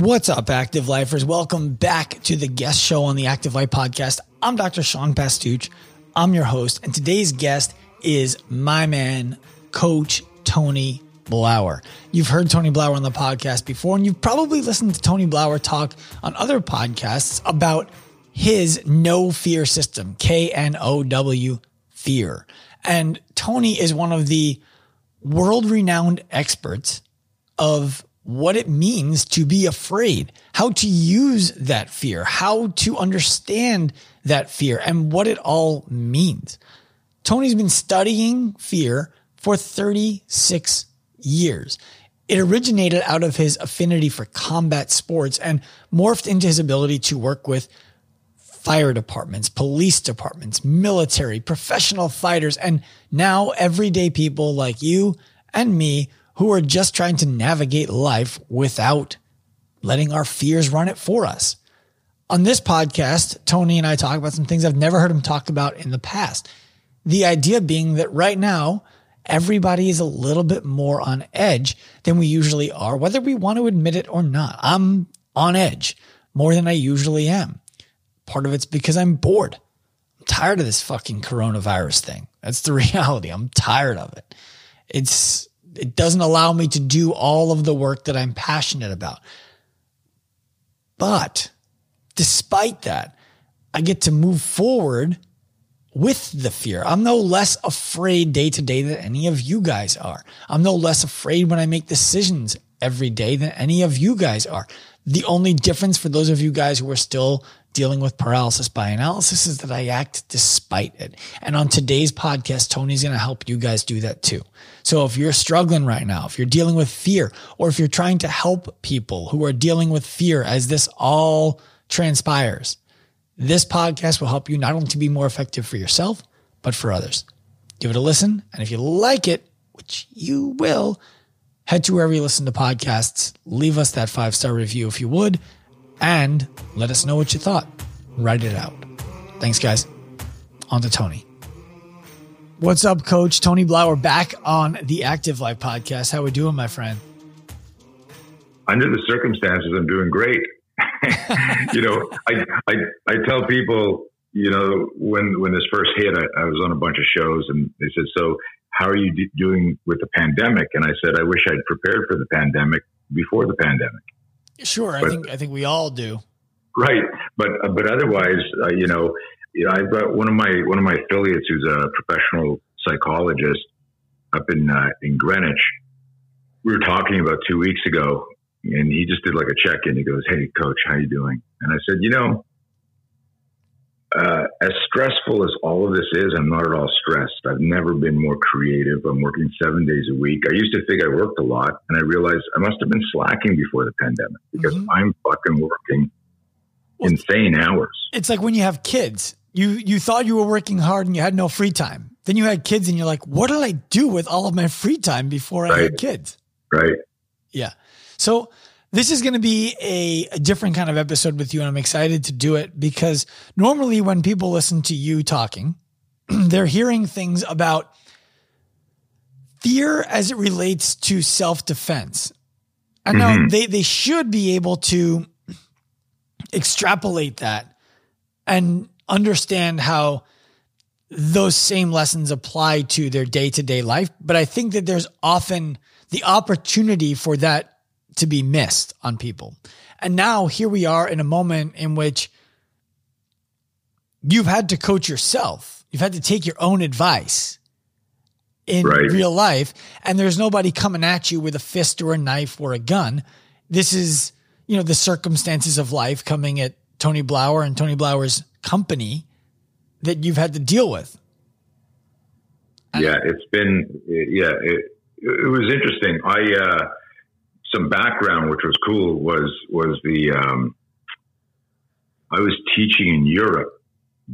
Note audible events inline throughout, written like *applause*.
What's up, active lifers? Welcome back to the guest show on the Active Life podcast. I'm Dr. Sean Pastuch. I'm your host, and today's guest is my man, Coach Tony Blauer. You've heard Tony Blauer on the podcast before, and you've probably listened to Tony Blauer talk on other podcasts about his no fear system, K N O W fear. And Tony is one of the world renowned experts of what it means to be afraid, how to use that fear, how to understand that fear, and what it all means. Tony's been studying fear for 36 years. It originated out of his affinity for combat sports and morphed into his ability to work with fire departments, police departments, military, professional fighters, and now everyday people like you and me who are just trying to navigate life without letting our fears run it for us. On this podcast, Tony and I talk about some things I've never heard him talk about in the past. The idea being that right now, everybody is a little bit more on edge than we usually are, whether we want to admit it or not. I'm on edge more than I usually am. Part of it's because I'm bored. I'm tired of this fucking coronavirus thing. That's the *laughs* reality. I'm tired of it. It's it doesn't allow me to do all of the work that I'm passionate about. But despite that, I get to move forward with the fear. I'm no less afraid day to day than any of you guys are. I'm no less afraid when I make decisions every day than any of you guys are. The only difference for those of you guys who are still dealing with paralysis by analysis is that I act despite it. And on today's podcast, Tony's going to help you guys do that too. So if you're struggling right now, if you're dealing with fear, or if you're trying to help people who are dealing with fear as this all transpires, this podcast will help you not only to be more effective for yourself, but for others. Give it a listen. And if you like it, which you will, head to wherever you listen to podcasts, leave us that five star review if you would, and let us know what you thought. Write it out. Thanks, guys. On to Tony. What's up, Coach Tony Blauer? Back on the Active Life podcast. How we doing, my friend? Under the circumstances, I'm doing great. *laughs* you know, I, I I tell people, you know, when when this first hit, I, I was on a bunch of shows, and they said, "So, how are you d- doing with the pandemic? And I said, I wish I'd prepared for the pandemic before the pandemic. Sure, but, I think I think we all do. Right, but uh, but otherwise, uh, you know, you know, I've got one of my one of my affiliates who's a professional psychologist up in uh, in Greenwich. We were talking about two weeks ago, and he just did like a check in. He goes, "Hey, coach, how you doing?" And I said, "You know, uh, as stressful as all of this is, I'm not at all stressed. I've never been more creative. I'm working seven days a week. I used to think I worked a lot, and I realized I must have been slacking before the pandemic because mm-hmm. I'm fucking working well, insane hours. It's like when you have kids. You you thought you were working hard and you had no free time. Then you had kids, and you're like, "What did I do with all of my free time before I had kids?" Right. Yeah. So this is going to be a, a, different kind of episode with you, and I'm excited to do it because normally when people listen to you talking, *clears throat* they're hearing things about fear as it relates to self defense. And mm-hmm. now they, they should be able to extrapolate that and understand how those same lessons apply to their day to day life. But I think that there's often the opportunity for that to be missed on people. And now here we are in a moment in which you've had to coach yourself. You've had to take your own advice in right. real life and there's nobody coming at you with a fist or a knife or a gun. This is, you know, the circumstances of life coming at Tony Blauer and Tony Blauer's company that you've had to deal with. yeah, it's been yeah, it, it was interesting. I uh some background, which was cool, was was the um, I was teaching in Europe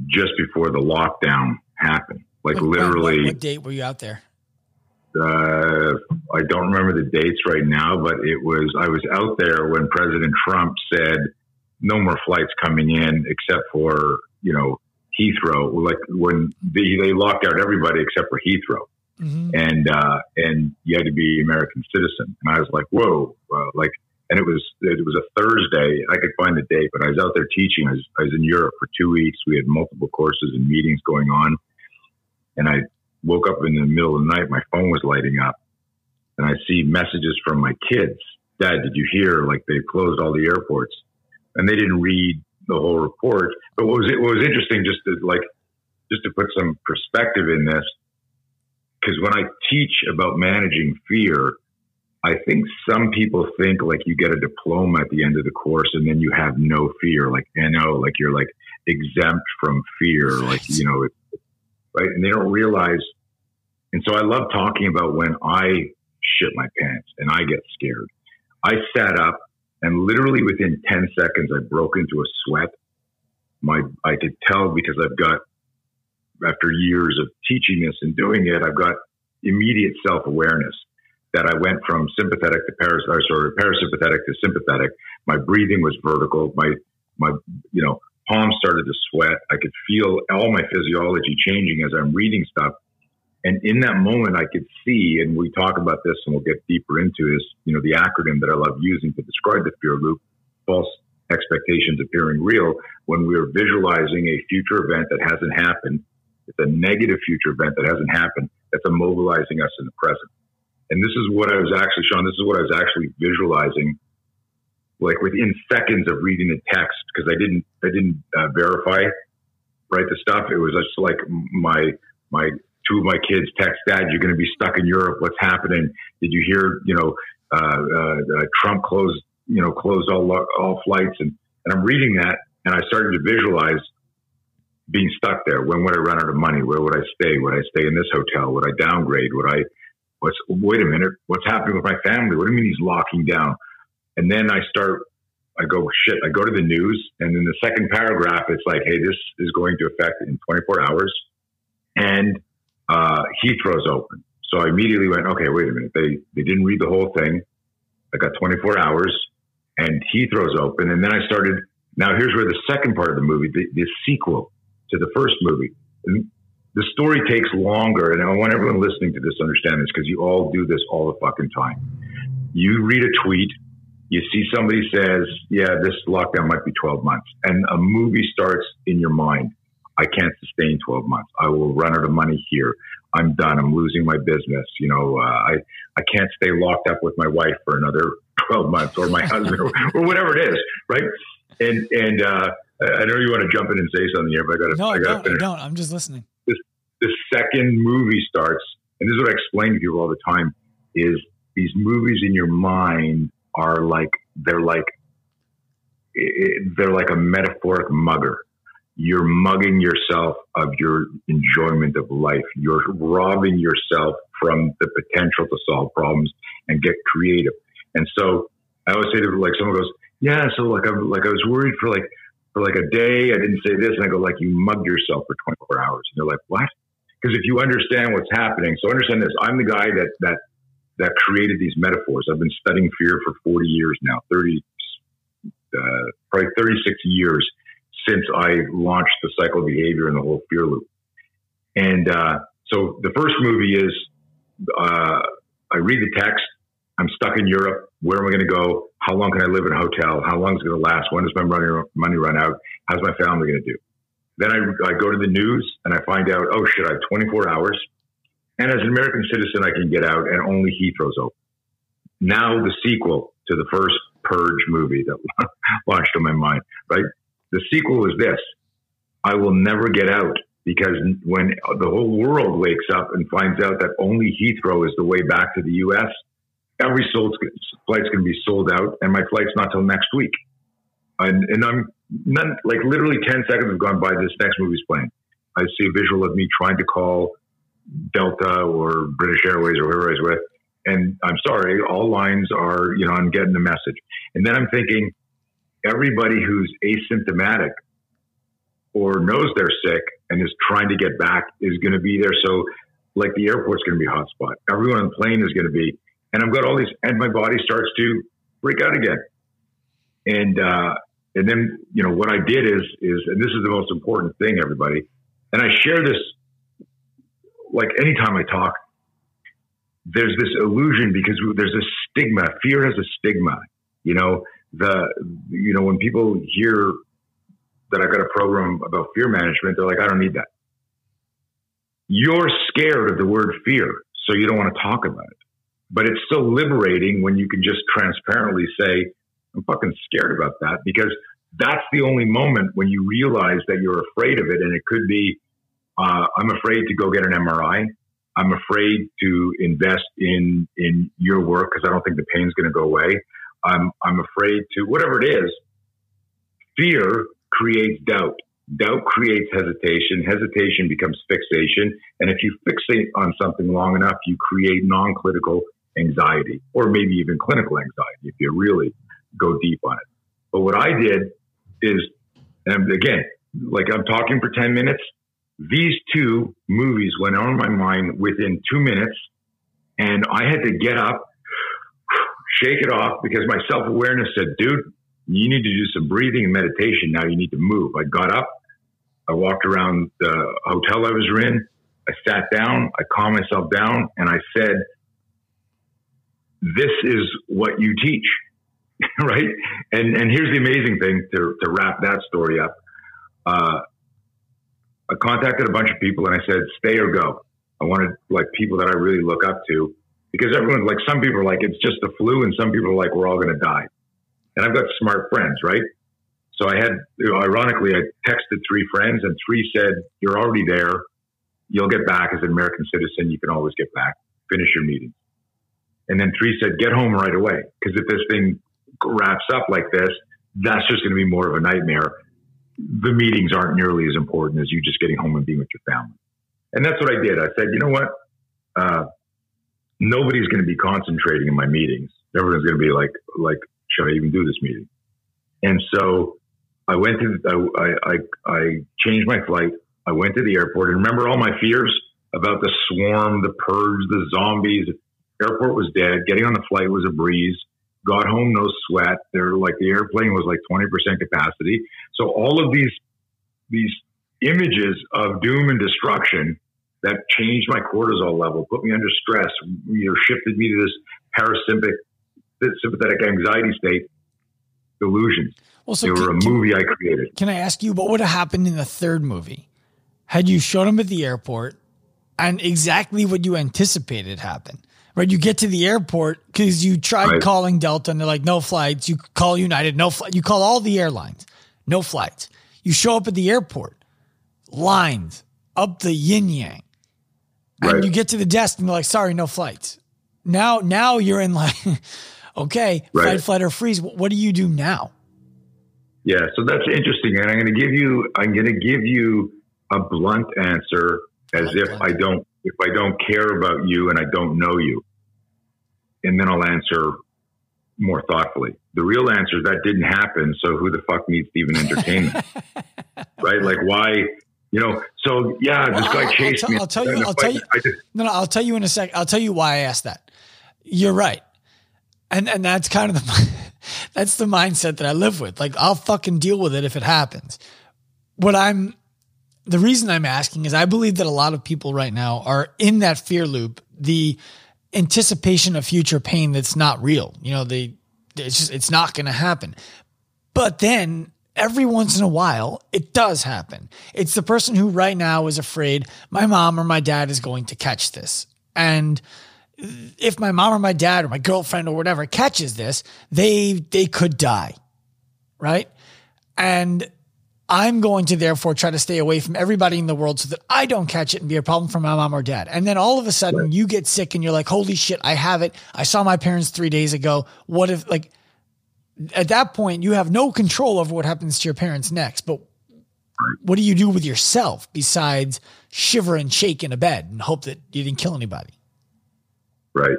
just before the lockdown happened. Like what, literally, what, what, date were you out there? Uh, I don't remember the dates right now, but it was I was out there when President Trump said no more flights coming in except for you know Heathrow. Like when the, they locked out everybody except for Heathrow mm-hmm. and uh, and you had to be American citizen. And I was like, whoa, uh, like and it was it was a Thursday. I could find the date, but I was out there teaching. I was, I was in Europe for two weeks. We had multiple courses and meetings going on, and I woke up in the middle of the night. My phone was lighting up, and I see messages from my kids. Dad, did you hear? Like they closed all the airports, and they didn't read the whole report. But what was it? What was interesting, just to like, just to put some perspective in this, because when I teach about managing fear, I think some people think like you get a diploma at the end of the course and then you have no fear, like NO, like you're like exempt from fear, like you know, right? And they don't realize. And so I love talking about when I shit my pants and I get scared. I sat up and literally within 10 seconds, I broke into a sweat. My, I could tell because I've got, after years of teaching this and doing it, I've got immediate self awareness that I went from sympathetic to paras, or sorry, parasympathetic to sympathetic. My breathing was vertical. My, my, you know, palms started to sweat. I could feel all my physiology changing as I'm reading stuff. And in that moment, I could see, and we talk about this and we'll get deeper into this, you know, the acronym that I love using to describe the fear loop, false expectations appearing real. When we're visualizing a future event that hasn't happened, it's a negative future event that hasn't happened that's immobilizing us in the present. And this is what I was actually, Sean, this is what I was actually visualizing like within seconds of reading the text because I didn't I didn't uh, verify right the stuff. It was just like my my two of my kids text dad, you're going to be stuck in Europe. What's happening? Did you hear, you know, uh, uh, uh, Trump closed, you know, closed all, all flights. And, and I'm reading that and I started to visualize being stuck there. When would I run out of money? Where would I stay? Would I stay in this hotel? Would I downgrade? Would I, what's, wait a minute, what's happening with my family? What do you mean he's locking down? And then I start, I go, shit, I go to the news. And in the second paragraph, it's like, hey, this is going to affect in 24 hours. And uh, Heathrow's open. So I immediately went, okay, wait a minute. They, they didn't read the whole thing. I got 24 hours and Heathrow's open. And then I started, now here's where the second part of the movie, the, the sequel to the first movie. And the story takes longer. And I want everyone listening to this to understand this because you all do this all the fucking time. You read a tweet, you see somebody says, yeah, this lockdown might be 12 months. And a movie starts in your mind. I can't sustain 12 months. I will run out of money here. I'm done. I'm losing my business. You know, uh, I, I can't stay locked up with my wife for another *laughs* 12 months or my husband or, *laughs* or, whatever it is. Right. And, and, uh, I know you want to jump in and say something here, but I got to, no, I got to finish. don't. I'm just listening. This, the second movie starts, and this is what I explain to people all the time is these movies in your mind are like, they're like, they're like a metaphoric mugger you're mugging yourself of your enjoyment of life. You're robbing yourself from the potential to solve problems and get creative. And so I always say to like someone goes, yeah, so like I'm like I was worried for like for like a day. I didn't say this, and I go like you mugged yourself for 24 hours. And they're like, what? Because if you understand what's happening, so understand this. I'm the guy that that that created these metaphors. I've been studying fear for 40 years now, 30, uh, probably 36 years since I launched the cycle of behavior and the whole fear loop. And uh, so the first movie is uh, I read the text. I'm stuck in Europe. Where am I going to go? How long can I live in a hotel? How long is it going to last? When does my money, money run out? How's my family going to do? Then I, I go to the news and I find out, oh shit, I have 24 hours. And as an American citizen, I can get out and only Heathrow's open. Now the sequel to the first Purge movie that *laughs* launched on my mind, right? The sequel is this I will never get out because when the whole world wakes up and finds out that only Heathrow is the way back to the U.S., every sold, flight's going to be sold out, and my flight's not till next week. And, and I'm none, like literally 10 seconds have gone by. This next movie's playing. I see a visual of me trying to call Delta or British Airways or whoever I was with. And I'm sorry, all lines are, you know, I'm getting the message. And then I'm thinking, everybody who's asymptomatic or knows they're sick and is trying to get back is going to be there. So, like the airport's going to be a hotspot. Everyone on the plane is going to be, and I've got all these, and my body starts to break out again. And uh, and then you know what I did is is, and this is the most important thing, everybody. And I share this like anytime I talk. There's this illusion because there's a stigma. Fear has a stigma You know, the, you know, when people hear that I got a program about fear management, they're like, I don't need that. You're scared of the word fear, so you don't want to talk about it. But it's still liberating when you can just transparently say, I'm fucking scared about that because that's the only moment when you realize that you're afraid of it. And it could be, uh, I'm afraid to go get an MRI. I'm afraid to invest in, in your work because I don't think the pain's going to go away. I'm, I'm afraid to whatever it is. Fear creates doubt. Doubt creates hesitation. Hesitation becomes fixation. And if you fixate on something long enough, you create non-clinical anxiety or maybe even clinical anxiety if you really go deep on it. But what I did is, and again, like I'm talking for 10 minutes, these two movies went on my mind within two minutes. And I had to get up, shake it off because my self awareness said, dude, you need to do some breathing and meditation. Now you need to move. I got up. I walked around the hotel I was in. I sat down. I calmed myself down and I said, this is what you teach. *laughs* right? And and here's the amazing thing to to wrap that story up. Uh, I contacted a bunch of people and I said, "Stay or go." I wanted like people that I really look up to because everyone's like some people are like it's just the flu and some people are like we're all going to die. And I've got smart friends, right? So I had, ironically, I texted three friends and three said, "You're already there. You'll get back as an American citizen. You can always get back. Finish your meeting." And then three said, "Get home right away because if this thing wraps up like this, that's just going to be more of a nightmare. The meetings aren't nearly as important as you just getting home and being with your family. And that's what I did. I said, you know what? Uh, nobody's going to be concentrating in my meetings. Everyone's going to be like, like, should I even do this meeting? And so I went to, I, I, I changed my flight. I went to the airport and remember all my fears about the swarm, the purge, the zombies. Airport was dead. Getting on the flight was a breeze got home no sweat. They're like the airplane was like 20% capacity. So all of these these images of doom and destruction that changed my cortisol level, put me under stress, you know, shifted me to this parasympathetic sympathetic anxiety state. Delusions. Well, so they were a movie I created. Can I ask you what would have happened in the third movie had you shown him at the airport and exactly what you anticipated happened? right? You get to the airport because you tried right. calling Delta and they're like, no flights. You call United, no flight. You call all the airlines, no flights. You show up at the airport, lines up the yin yang. And you get to the desk and they're like, sorry, no flights. Now, now you're in like, *laughs* okay, right. fight, flight, or freeze. What do you do now? Yeah, so that's interesting, and I'm going to give you, I'm going to give you a blunt answer as if I don't if I don't care about you and I don't know you? And then I'll answer more thoughtfully. The real answer is that didn't happen. So who the fuck needs to even entertain *laughs* right? Like why? You know. So yeah, well, this guy chased I'll tell, me. I'll tell you. I'll tell you. Just, no, no. I'll tell you in a sec. I'll tell you why I asked that. You're right, and and that's kind of the *laughs* that's the mindset that I live with. Like I'll fucking deal with it if it happens. What I'm the reason I'm asking is I believe that a lot of people right now are in that fear loop, the anticipation of future pain that's not real. You know, they it's just it's not going to happen. But then every once in a while, it does happen. It's the person who right now is afraid my mom or my dad is going to catch this. And if my mom or my dad or my girlfriend or whatever catches this, they they could die. Right? And I'm going to therefore try to stay away from everybody in the world so that I don't catch it and be a problem for my mom or dad. And then all of a sudden you get sick and you're like, holy shit, I have it. I saw my parents three days ago. What if, like, at that point, you have no control over what happens to your parents next. But what do you do with yourself besides shiver and shake in a bed and hope that you didn't kill anybody? Right.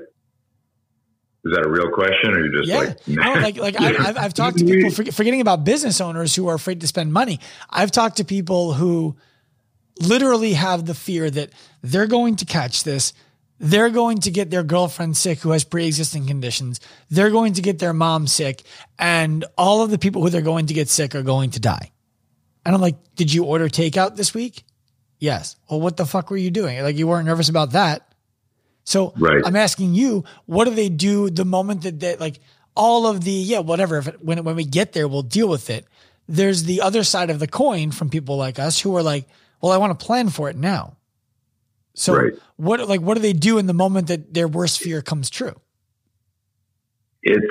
Is that a real question, or you just yeah. like *laughs* no? Like like I, have I've talked to *laughs* people forgetting about business owners who are afraid to spend money. I've talked to people who literally have the fear that they're going to catch this. They're going to get their girlfriend sick who has pre-existing conditions. They're going to get their mom sick, and all of the people who they're going to get sick are going to die. And I'm like, did you order takeout this week? Yes. Well, what the fuck were you doing? Like you weren't nervous about that. So right. I'm asking you, what do they do the moment that they like all of the yeah whatever if it, when when we get there we'll deal with it there's the other side of the coin from people like us who are like well i want to plan for it now so Right. what like what do they do in the moment that their worst fear comes true it's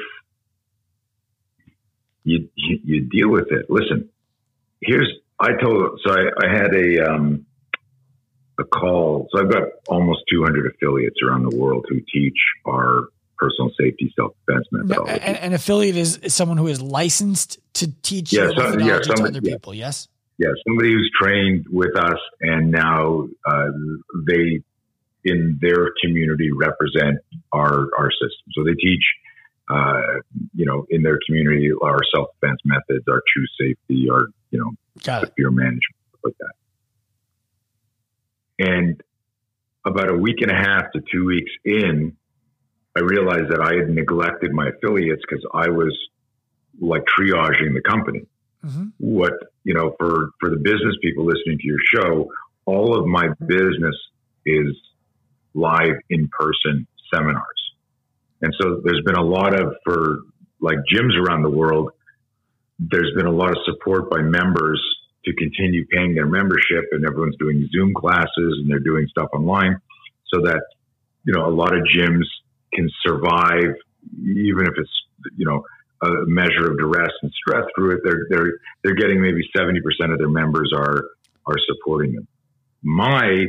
you, you you deal with it. Listen, here's I told so I, I had a um a call. So I've got almost 200 affiliates around the world who teach our personal safety self defense methodology. an, an affiliate is, someone who is licensed to teach Yeah, your so- yeah, methodology to other yeah. people yes yeah, somebody who's trained with us and now uh, they in their community represent our our system. So they teach, uh, you know, in their community our self defense methods, our true safety, our you know got fear management, stuff like that. And about a week and a half to two weeks in, I realized that I had neglected my affiliates because I was like triaging the company hmm what you know for for the business people listening to your show all of my business is live in person seminars. And so there's been a lot of for like gyms around the world there's been a lot of support by members to continue paying their membership and everyone's doing zoom classes and they're doing stuff online so that you know a lot of gyms can survive even if it's you know a measure of duress and stress through it. They're they're they're getting maybe seventy percent of their members are are supporting them. My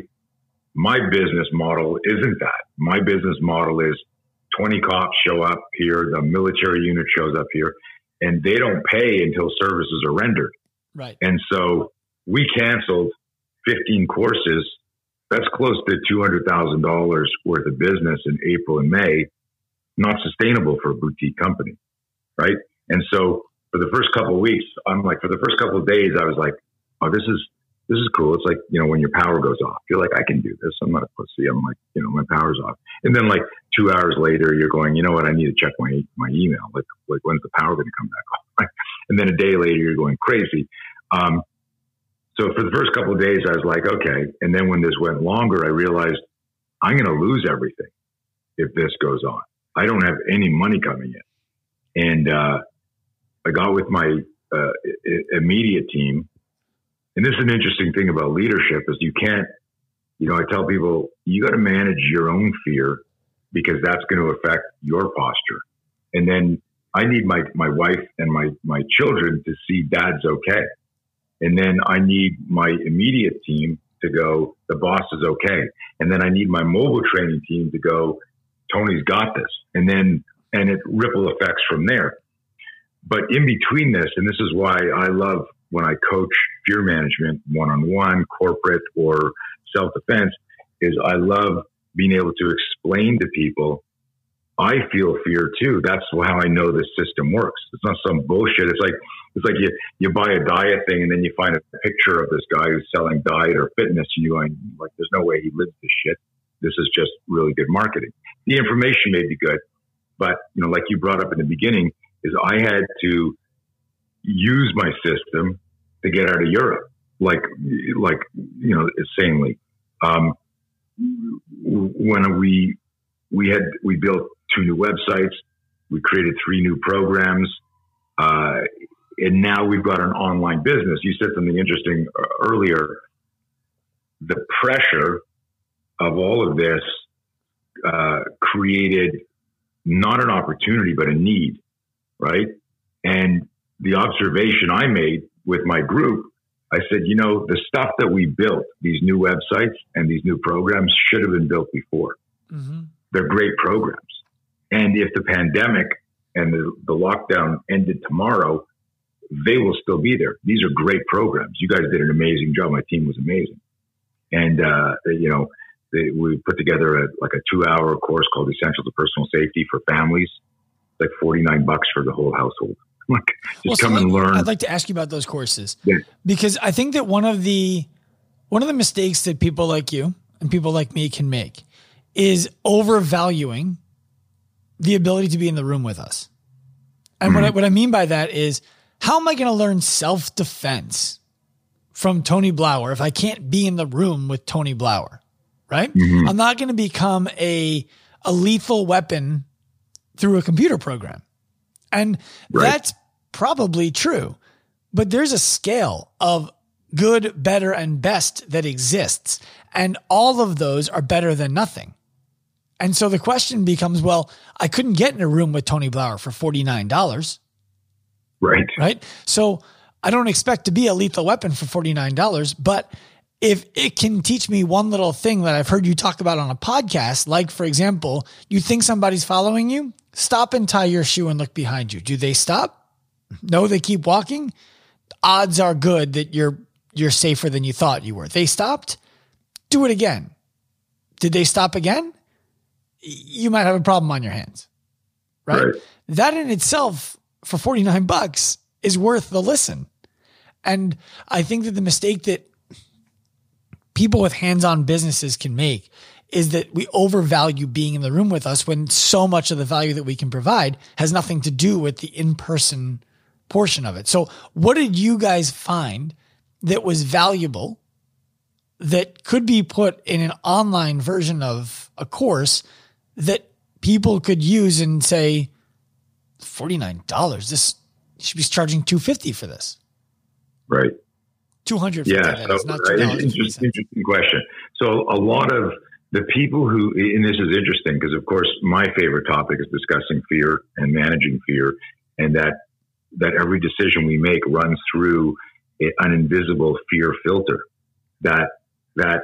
my business model isn't that. My business model is twenty cops show up here, the military unit shows up here, and they don't pay until services are rendered. right And so we canceled 15 courses. That's close to $200,000 worth of business in April and May. Not sustainable for a boutique company. Right. And so for the first couple of weeks, I'm like, for the first couple of days, I was like, oh, this is, this is cool. It's like, you know, when your power goes off, you're like, I can do this. I'm not a pussy. I'm like, you know, my power's off. And then like two hours later, you're going, you know what? I need to check my, my email. Like, like when's the power going to come back on? *laughs* And then a day later, you're going crazy. Um, so for the first couple of days, I was like, okay. And then when this went longer, I realized I'm going to lose everything if this goes on. I don't have any money coming in. And uh, I got with my uh, immediate team. And this is an interesting thing about leadership is you can't, you know, I tell people you got to manage your own fear because that's going to affect your posture. And then I need my, my wife and my, my children to see dad's okay. And then I need my immediate team to go, the boss is okay. And then I need my mobile training team to go, Tony's got this. And then, and it ripple effects from there. But in between this, and this is why I love when I coach fear management one on one, corporate or self defense, is I love being able to explain to people I feel fear too. That's how I know this system works. It's not some bullshit. It's like it's like you you buy a diet thing and then you find a picture of this guy who's selling diet or fitness, and you going like, "There's no way he lives this shit." This is just really good marketing. The information may be good, but you know, like you brought up in the beginning, is I had to use my system to get out of Europe, like like you know, insanely. Um, when we we had we built two new websites, we created three new programs, uh, and now we've got an online business. You said something interesting uh, earlier. The pressure of all of this uh, created not an opportunity, but a need, right? And the observation I made with my group, I said, you know, the stuff that we built, these new websites and these new programs, should have been built before. hmm They're great programs. And if the pandemic and the, the lockdown ended tomorrow, they will still be there. These are great programs. You guys did an amazing job. My team was amazing. And, uh, you know, they, we put together a, like a two hour course called Essentials of Personal Safety for families, like 49 bucks for the whole household. *laughs* Like, just Well, come so and learn. I'd like to ask you about those courses Yeah. because I think that one of the one of the mistakes that people like you and people like me can make is overvaluing the ability to be in the room with us. And what I, mm-hmm. what I mean by that is, how am I going to learn self defense from Tony Blauer if I can't be in the room with Tony Blauer? Right? Mhm. I'm not going to become a a lethal weapon through a computer program. And right. that's probably true. But there's a scale of good, better, and best that exists. And all of those are better than nothing. And so the question becomes well, I couldn't get in a room with Tony Blauer for $49. Right. Right. So I don't expect to be a lethal weapon for $49, but if it can teach me one little thing that I've heard you talk about on a podcast, like for example, you think somebody's following you, stop and tie your shoe and look behind you. Do they stop? No, they keep walking. Odds are good that you're you're safer than you thought you were. They stopped. Do it again. Did they stop again? You might have a problem on your hands. Right? right. That in itself for 49 bucks is worth the listen. And I think that the mistake that people with hands-on businesses can make is that we overvalue being in the room with us when so much of the value that we can provide has nothing to do with the in-person portion of it. So what did you guys find that was valuable that could be put in an online version of a course that people could use and say $49 this should be charging 250 for this right 250 yeah so, uh, right, interesting, interesting question so a lot of the people who and this is interesting because of course my favorite topic is discussing fear and managing fear and that that every decision we make runs through an invisible fear filter that that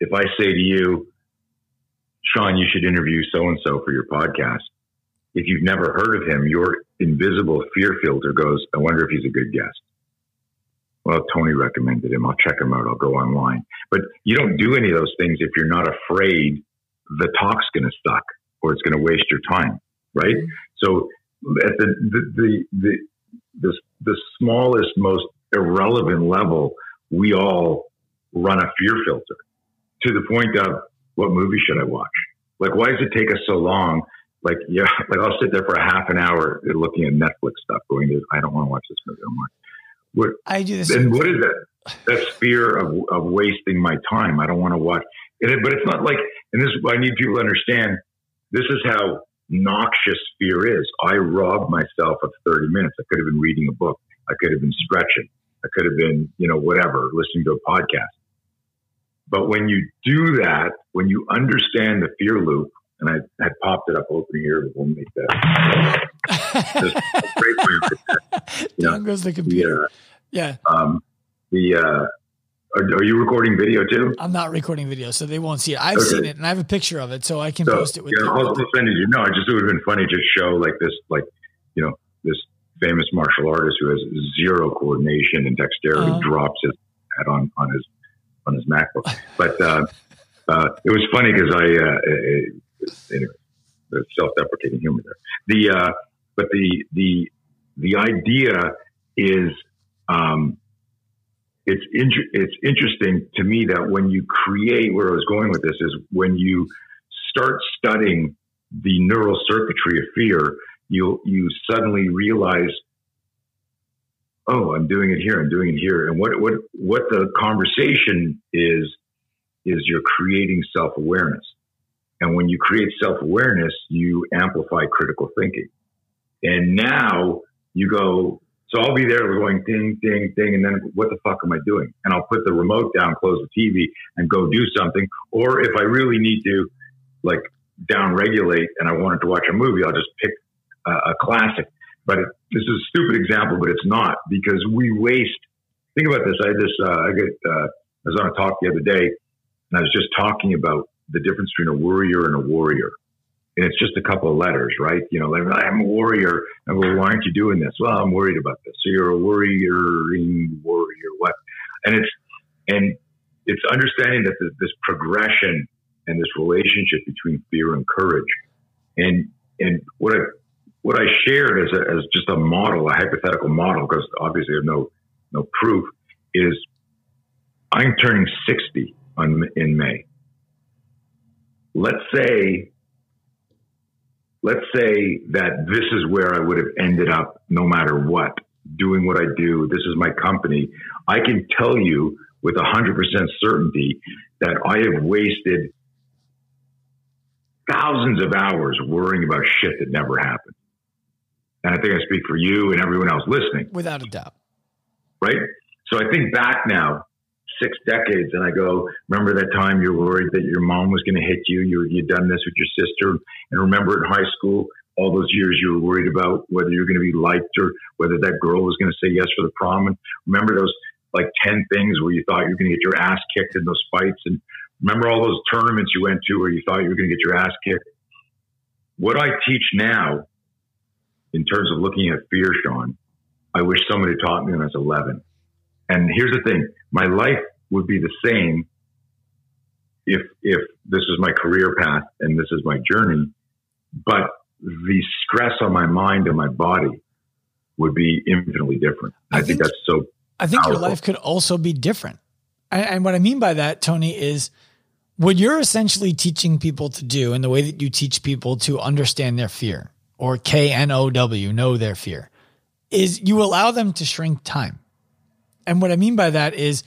if I say to you, Sean, you should interview so and so for your podcast. If you've never heard of him, your invisible fear filter goes, I wonder if he's a good guest. Well, Tony recommended him. I'll check him out. I'll go online. But you don't do any of those things if you're not afraid the talk's going to suck or it's going to waste your time, right? Mm-hmm. So at the, the, the, the, the, the smallest, most irrelevant level, we all run a fear filter to the point of what movie should I watch? Like, why does it take us so long? Like, yeah, *laughs* like I'll sit there for a half an hour looking at Netflix stuff, going, to I don't want to watch this movie. I'm like, what? I do this. And what is that? That's fear of, of wasting my time. I don't want to watch it, but it's not like, and this I need people to understand. This is how noxious fear is. I robbed myself of 30 minutes. I could have been reading a book. I could have been stretching. I could have been, you know, whatever, listening to a podcast. But when you do that, when you understand the fear loop, and I had popped it up open here, but we'll make that. great *laughs* Down goes the computer. The, uh, yeah. Um, the uh, are, are, you recording video too? I'm not recording video, so they won't see it. I've okay. seen it, and I have a picture of it, so I can so, post it with. Yeah, I'll, send it you. No, I just it would have been funny to show like this, like you know, this famous martial artist who has zero coordination and dexterity uh-huh. drops his head on on his on his MacBook. But uh, uh, it was funny because I uh, anyway, the self-deprecating humor there. The uh, but the the the idea is um, it's in, it's interesting to me that when you create where I was going with this is when you start studying the neural circuitry of fear, you you suddenly realize, oh, I'm doing it here, I'm doing it here, and what what what the conversation is is you're creating self awareness, and when you create self awareness, you amplify critical thinking, and now you go. So I'll be there going ding, ding, ding, and then what the fuck am I doing? And I'll put the remote down, close the TV, and go do something. Or if I really need to, like down regulate and I wanted to watch a movie, I'll just pick a, a classic. But it, this is a stupid example, but it's not because we waste. Think about this. I just uh, I get uh, I was on a talk the other day, and I was just talking about the difference between a worrier and a warrior. And it's just a couple of letters, right? You know, like I'm a warrior. And well, why aren't you doing this? Well, I'm worried about this. So you're a worrying warrior. What? And it's and it's understanding that this progression and this relationship between fear and courage. And and what I what I shared as, a, as just a model, a hypothetical model, because obviously I have no no proof, is I'm turning 60 on, in May. Let's say let's say that this is where I would have ended up no matter what, doing what I do. This is my company. I can tell you with 100% certainty that I have wasted thousands of hours worrying about shit that never happened And I think I speak for you and everyone else listening. Without a doubt. Right? So I think back now, six decades, and I go, remember that time you were worried that your mom was going to hit you? you you'd done this with your sister. And remember in high school, all those years you were worried about whether you're going to be liked or whether that girl was going to say yes for the prom. And remember those like 10 things where you thought you were going to get your ass kicked in those fights. And remember all those tournaments you went to where you thought you were going to get your ass kicked. What I teach now in terms of looking at fear, Sean, I wish somebody taught me when I was 11. And here's the thing my life would be the same if, if this is my career path and this is my journey. But the stress on my mind and my body would be infinitely different. I, I think, think, that's so. I think powerful. your life could also be different. And, and what I mean by that, Tony, is what you're essentially teaching people to do and the way that you teach people to understand their fear or K N O W, know their fear, is you allow them to shrink time. And what I mean by that is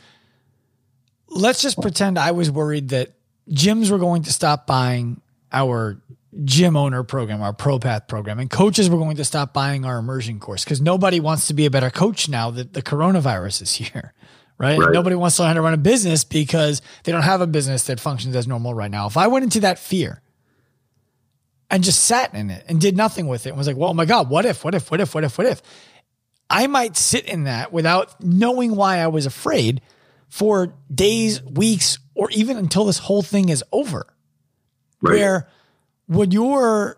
let's just pretend I was worried that gyms were going to stop buying our gym owner program, our ProPath program, and coaches were going to stop buying our immersion course because nobody wants to be a better coach now that the coronavirus is here. *laughs* Right? right? Nobody wants to learn how to run a business because they don't have a business that functions as normal right now. If I went into that fear and just sat in it and did nothing with it and was like, well, oh my God, what if, what if, what if, what if, what if? I might sit in that without knowing why I was afraid for days, weeks, or even until this whole thing is over. Right. Where what your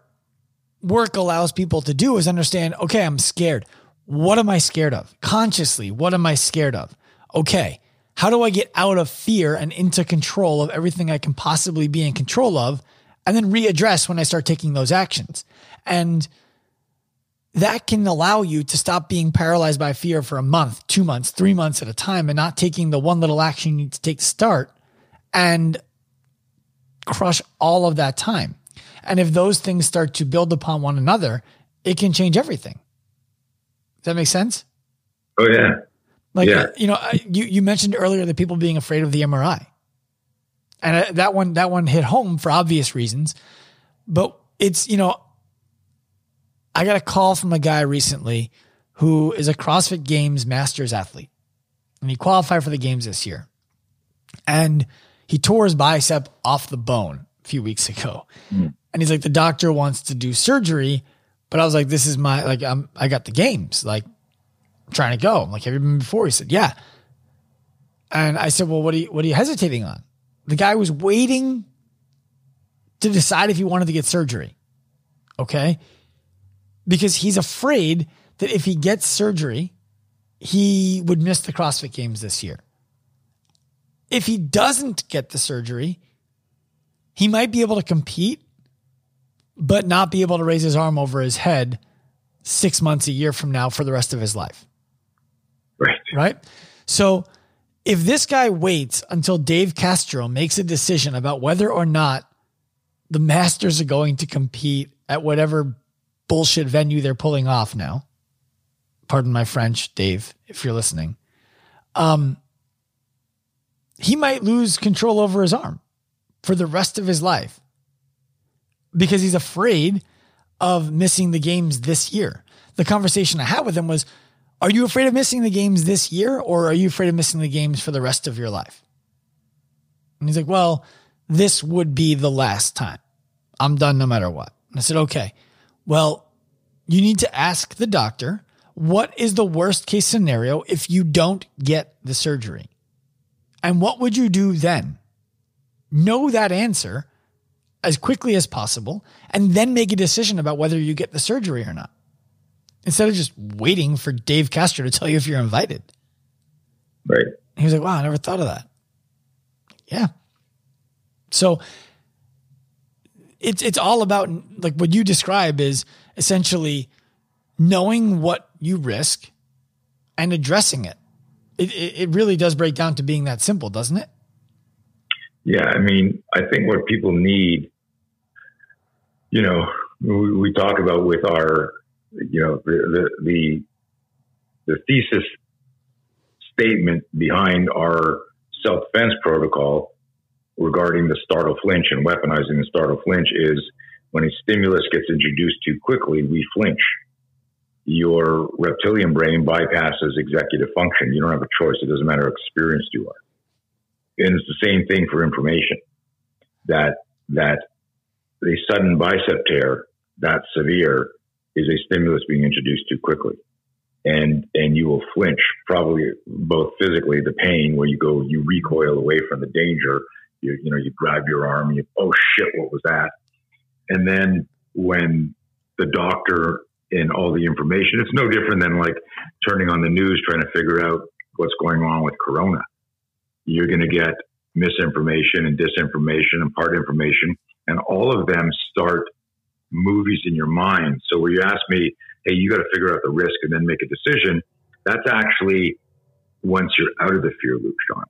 work allows people to do is understand, okay, I'm scared. What am I scared of? Consciously, what am I scared of? Okay, how do I get out of fear and into control of everything I can possibly be in control of? And then readdress when I start taking those actions. And that can allow you to stop being paralyzed by fear for a month, two months, three months at a time, and not taking the one little action you need to take to start and crush all of that time. And if those things start to build upon one another, it can change everything. Does that make sense? Oh yeah. Like yeah. you know, you you mentioned earlier that people being afraid of the MRI, and uh, that one that one hit home for obvious reasons. But it's you know, I got a call from a guy recently who is a CrossFit Games Masters athlete, and he qualified for the games this year, and he tore his bicep off the bone a few weeks ago. Mm. And he's like, the doctor wants to do surgery. But I was like, this is my, like, I'm, I got the games. Like, I'm trying to go. I'm like, have you been before? He said, yeah. And I said, well, what are you, what are you hesitating on? The guy was waiting to decide if he wanted to get surgery. Okay. Because he's afraid that if he gets surgery, he would miss the CrossFit games this year. If he doesn't get the surgery, he might be able to compete, but not be able to raise his arm over his head six months, a year from now for the rest of his life. Right. Right. So if this guy waits until Dave Castro makes a decision about whether or not the Masters are going to compete at whatever bullshit venue they're pulling off now, pardon my French, Dave, if you're listening, um, he might lose control over his arm for the rest of his life because he's afraid of missing the games this year. The conversation I had with him was, Are you afraid of missing the games this year, or are you afraid of missing the games for the rest of your life? And he's like, Well, this would be the last time. I'm done no matter what. And I said, Okay, well, you need to ask the doctor what is the worst case scenario if you don't get the surgery? And what would you do then? Know that answer as quickly as possible and then make a decision about whether you get the surgery or not. Instead of just waiting for Dave Castro to tell you if you're invited. Right. He was like, wow, I never thought of that. Yeah. So it's it's all about like what you describe is essentially knowing what you risk and addressing it. It, it, really does break down to being that simple, doesn't it? Yeah, I mean, I think what people need, you know, we, we talk about with our, you know, the, the the thesis statement behind our self defense protocol regarding the startle flinch and weaponizing the startle flinch is when a stimulus gets introduced too quickly, we flinch. your reptilian brain bypasses executive function. You don't have a choice. It doesn't matter how experienced you are. And it's the same thing for information. That that a sudden bicep tear that severe is a stimulus being introduced too quickly. And and you will flinch, probably both physically, the pain where you go, you recoil away from the danger. You you know, you grab your arm, and you oh shit, what was that? And then when the doctor and all the information, it's no different than like turning on the news trying to figure out what's going on with corona. You're going to get misinformation and disinformation and part information, and all of them start movies in your mind. So where you ask me, hey, you got to figure out the risk and then make a decision, that's actually once you're out of the fear loop, Sean.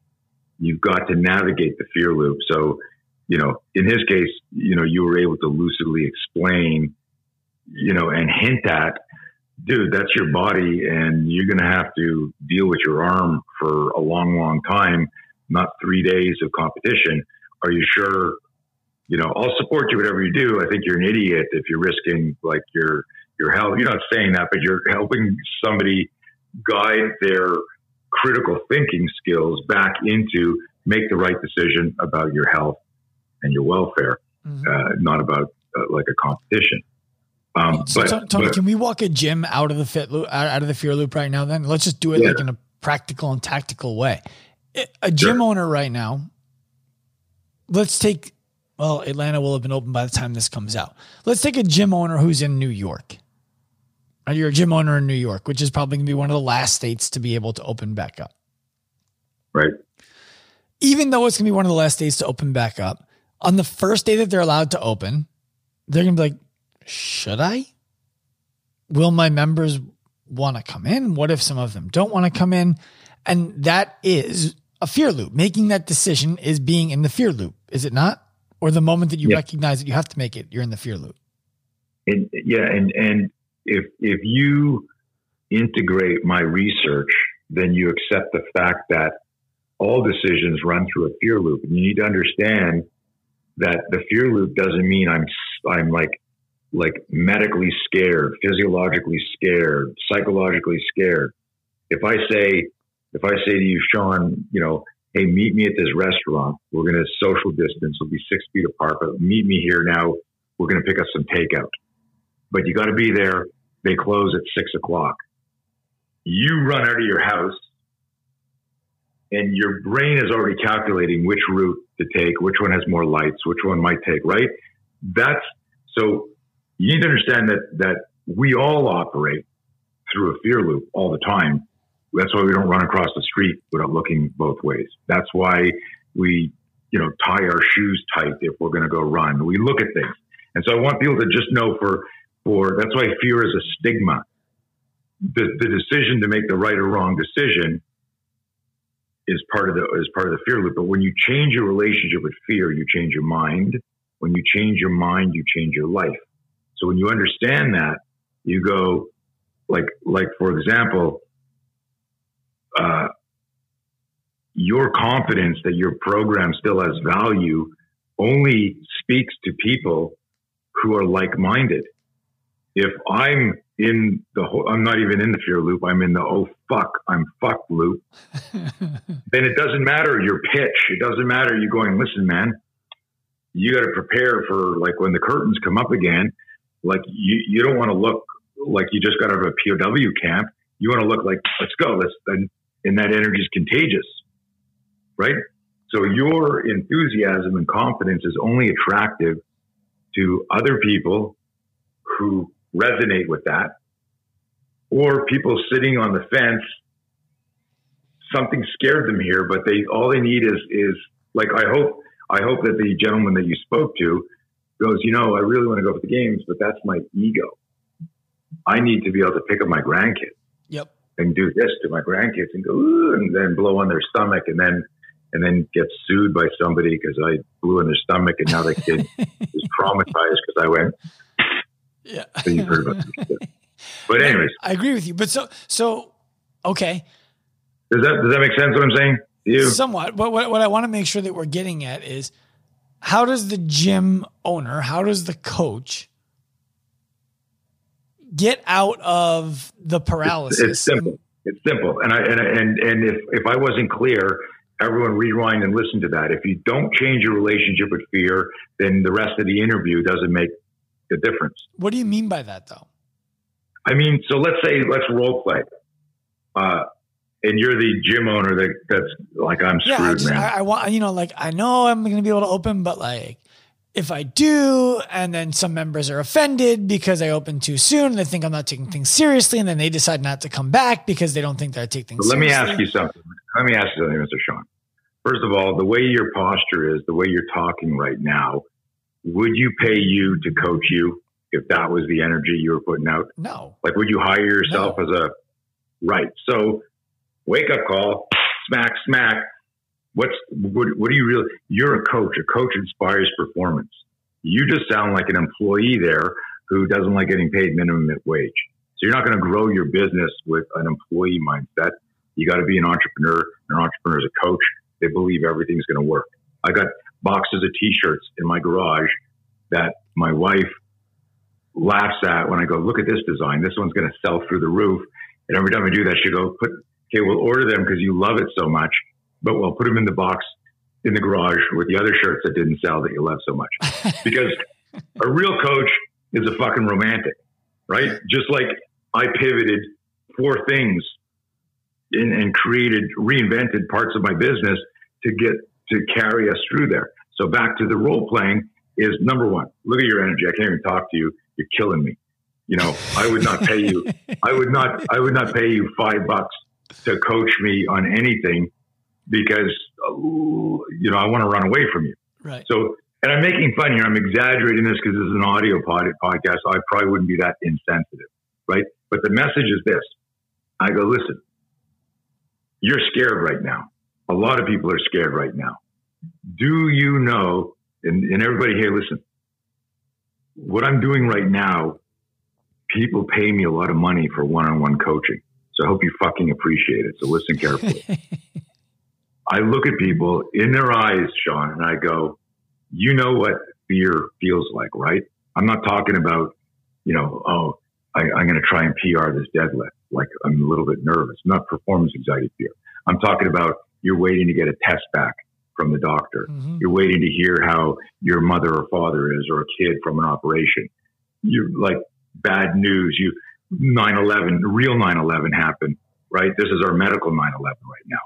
You've got to navigate the fear loop. So, you know, in his case, you know, you were able to lucidly explain, you know, and hint at, dude, that's your body and you're going to have to deal with your arm for a long, long time, not three days of competition. Are you sure you know, I'll support you whatever you do. I think you're an idiot if you're risking like your your health. You're not saying that, but you're helping somebody guide their critical thinking skills back into make the right decision about your health and your welfare, mm-hmm. uh, not about uh, like a competition. Um, so, but, Tony, but, can we walk a gym out of the fit loop, out of the fear loop right now? Then let's just do it yeah. like in a practical and tactical way. A gym sure. owner right now. Let's take well, Atlanta will have been open by the time this comes out. Let's take a gym owner who's in New York. You're a gym owner in New York, which is probably going to be one of the last states to be able to open back up. Right. Even though it's going to be one of the last states to open back up, on the first day that they're allowed to open, they're going to be like, should I? Will my members want to come in? What if some of them don't want to come in? And that is a fear loop. Making that decision is being in the fear loop, is it not? or the moment that you recognize that you have to make it, you're in the fear loop. And yeah, and and if if you integrate my research, then you accept the fact that all decisions run through a fear loop, and you need to understand that the fear loop doesn't mean I'm I'm like like medically scared, physiologically scared, psychologically scared. If I say if I say to you, Sean, you know, hey, meet me at this restaurant. We're going to social distance. We'll be six feet apart, but meet me here now. We're going to pick up some takeout. But you got to be there. They close at six o'clock. You run out of your house and your brain is already calculating which route to take, which one has more lights, which one might take, right? That's so you need to understand that, that we all operate through a fear loop all the time that's why we don't run across the street without looking both ways. That's why we, you know, tie our shoes tight if we're going to go run. We look at things. And so I want people to just know for, for that's why fear is a stigma. The, the decision to make the right or wrong decision is part of the is part of the fear loop. But when you change your relationship with fear, you change your mind. When you change your mind, you change your life. So when you understand that, you go like like for example, uh, your confidence that your program still has value only speaks to people who are like-minded. If I'm in the whole, I'm not even in the fear loop. I'm in the oh fuck, I'm fucked loop. *laughs* then it doesn't matter your pitch. It doesn't matter you going. Listen, man, you got to prepare for like when the curtains come up again. Like you, you don't want to look like you just got out of a POW camp. You want to look like let's go. Let's then and that energy is contagious, right? So your enthusiasm and confidence is only attractive to other people who resonate with that, or people sitting on the fence. Something scared them here, but they all they need is is like I hope I hope that the gentleman that you spoke to goes, you know, I really want to go for the games, but that's my ego. I need to be able to pick up my grandkids. Yep and do this to my grandkids and go and then blow on their stomach and then and then get sued by somebody because I blew in their stomach and now the kid *laughs* is traumatized because I went. Yeah, *laughs* so you've heard about this. *laughs* But anyways, I agree with you. But so so okay. Does that does that make sense? What I'm saying? You somewhat. But what what I want to make sure that we're getting at is how does the gym owner, how does the coach get out of the paralysis. It's, it's simple. It's simple. And I and and and if if I wasn't clear, everyone rewind and listen to that. If you don't change your relationship with fear, then the rest of the interview doesn't make a difference. What do you mean by that, though? I mean, so let's say let's role play. Uh, and you're the gym owner that that's like I'm screwed, yeah, I just, man. I, I, want you know, like I know I'm going to be able to open, but like if I do, and then some members are offended because I open too soon, they think I'm not taking things seriously, and then they decide not to come back because they don't think that I take things. let seriously. me ask you something. Let me ask you something, Mr. Sean. First of all, the way your posture is, the way you're talking right now, would you pay you to coach you if that was the energy you were putting out? No. Like, would you hire yourself no. as a right? So wake up call, smack, smack. What's what, what do you really? You're a coach. A coach inspires performance. You just sound like an employee there who doesn't like getting paid minimum wage. So you're not going to grow your business with an employee mindset. You got to be an entrepreneur. An entrepreneur is a coach. They believe everything's going to work. I got boxes of T-shirts in my garage that my wife laughs at when I go, look at this design. This one's going to sell through the roof. And every time I do that, she go, put okay, we'll order them because you love it so much, but we'll put them in the box in the garage with the other shirts that didn't sell that you love so much. *laughs* because a real coach is a fucking romantic, right? Just like I pivoted four things in, and created, reinvented parts of my business to get to carry us through there. So back to the role playing is number one. Look at your energy. I can't even talk to you. You're killing me. You know, I would not pay you. *laughs* I would not. I would not pay you five bucks to coach me on anything because uh, you know I want to run away from you. Right. So, and I'm making fun here. I'm exaggerating this because this is an audio pod, podcast. I probably wouldn't be that insensitive, right? But the message is this: I go, listen, you're scared right now. A lot of people are scared right now. Do you know? And, and everybody here, listen. What I'm doing right now, people pay me a lot of money for one-on-one coaching. So I hope you fucking appreciate it. So listen carefully. *laughs* I look at people in their eyes, Sean, and I go, you know what fear feels like, right? I'm not talking about, you know, oh, I, am going to try and PR this deadlift. Like I'm a little bit nervous, not performance anxiety fear. I'm talking about you're waiting to get a test back from the doctor. Mm-hmm. You're waiting to hear how your mother or father is or a kid from an operation. You're like bad news. You 9-11, real 9-11 happened, right? This is our medical 9-11 right now.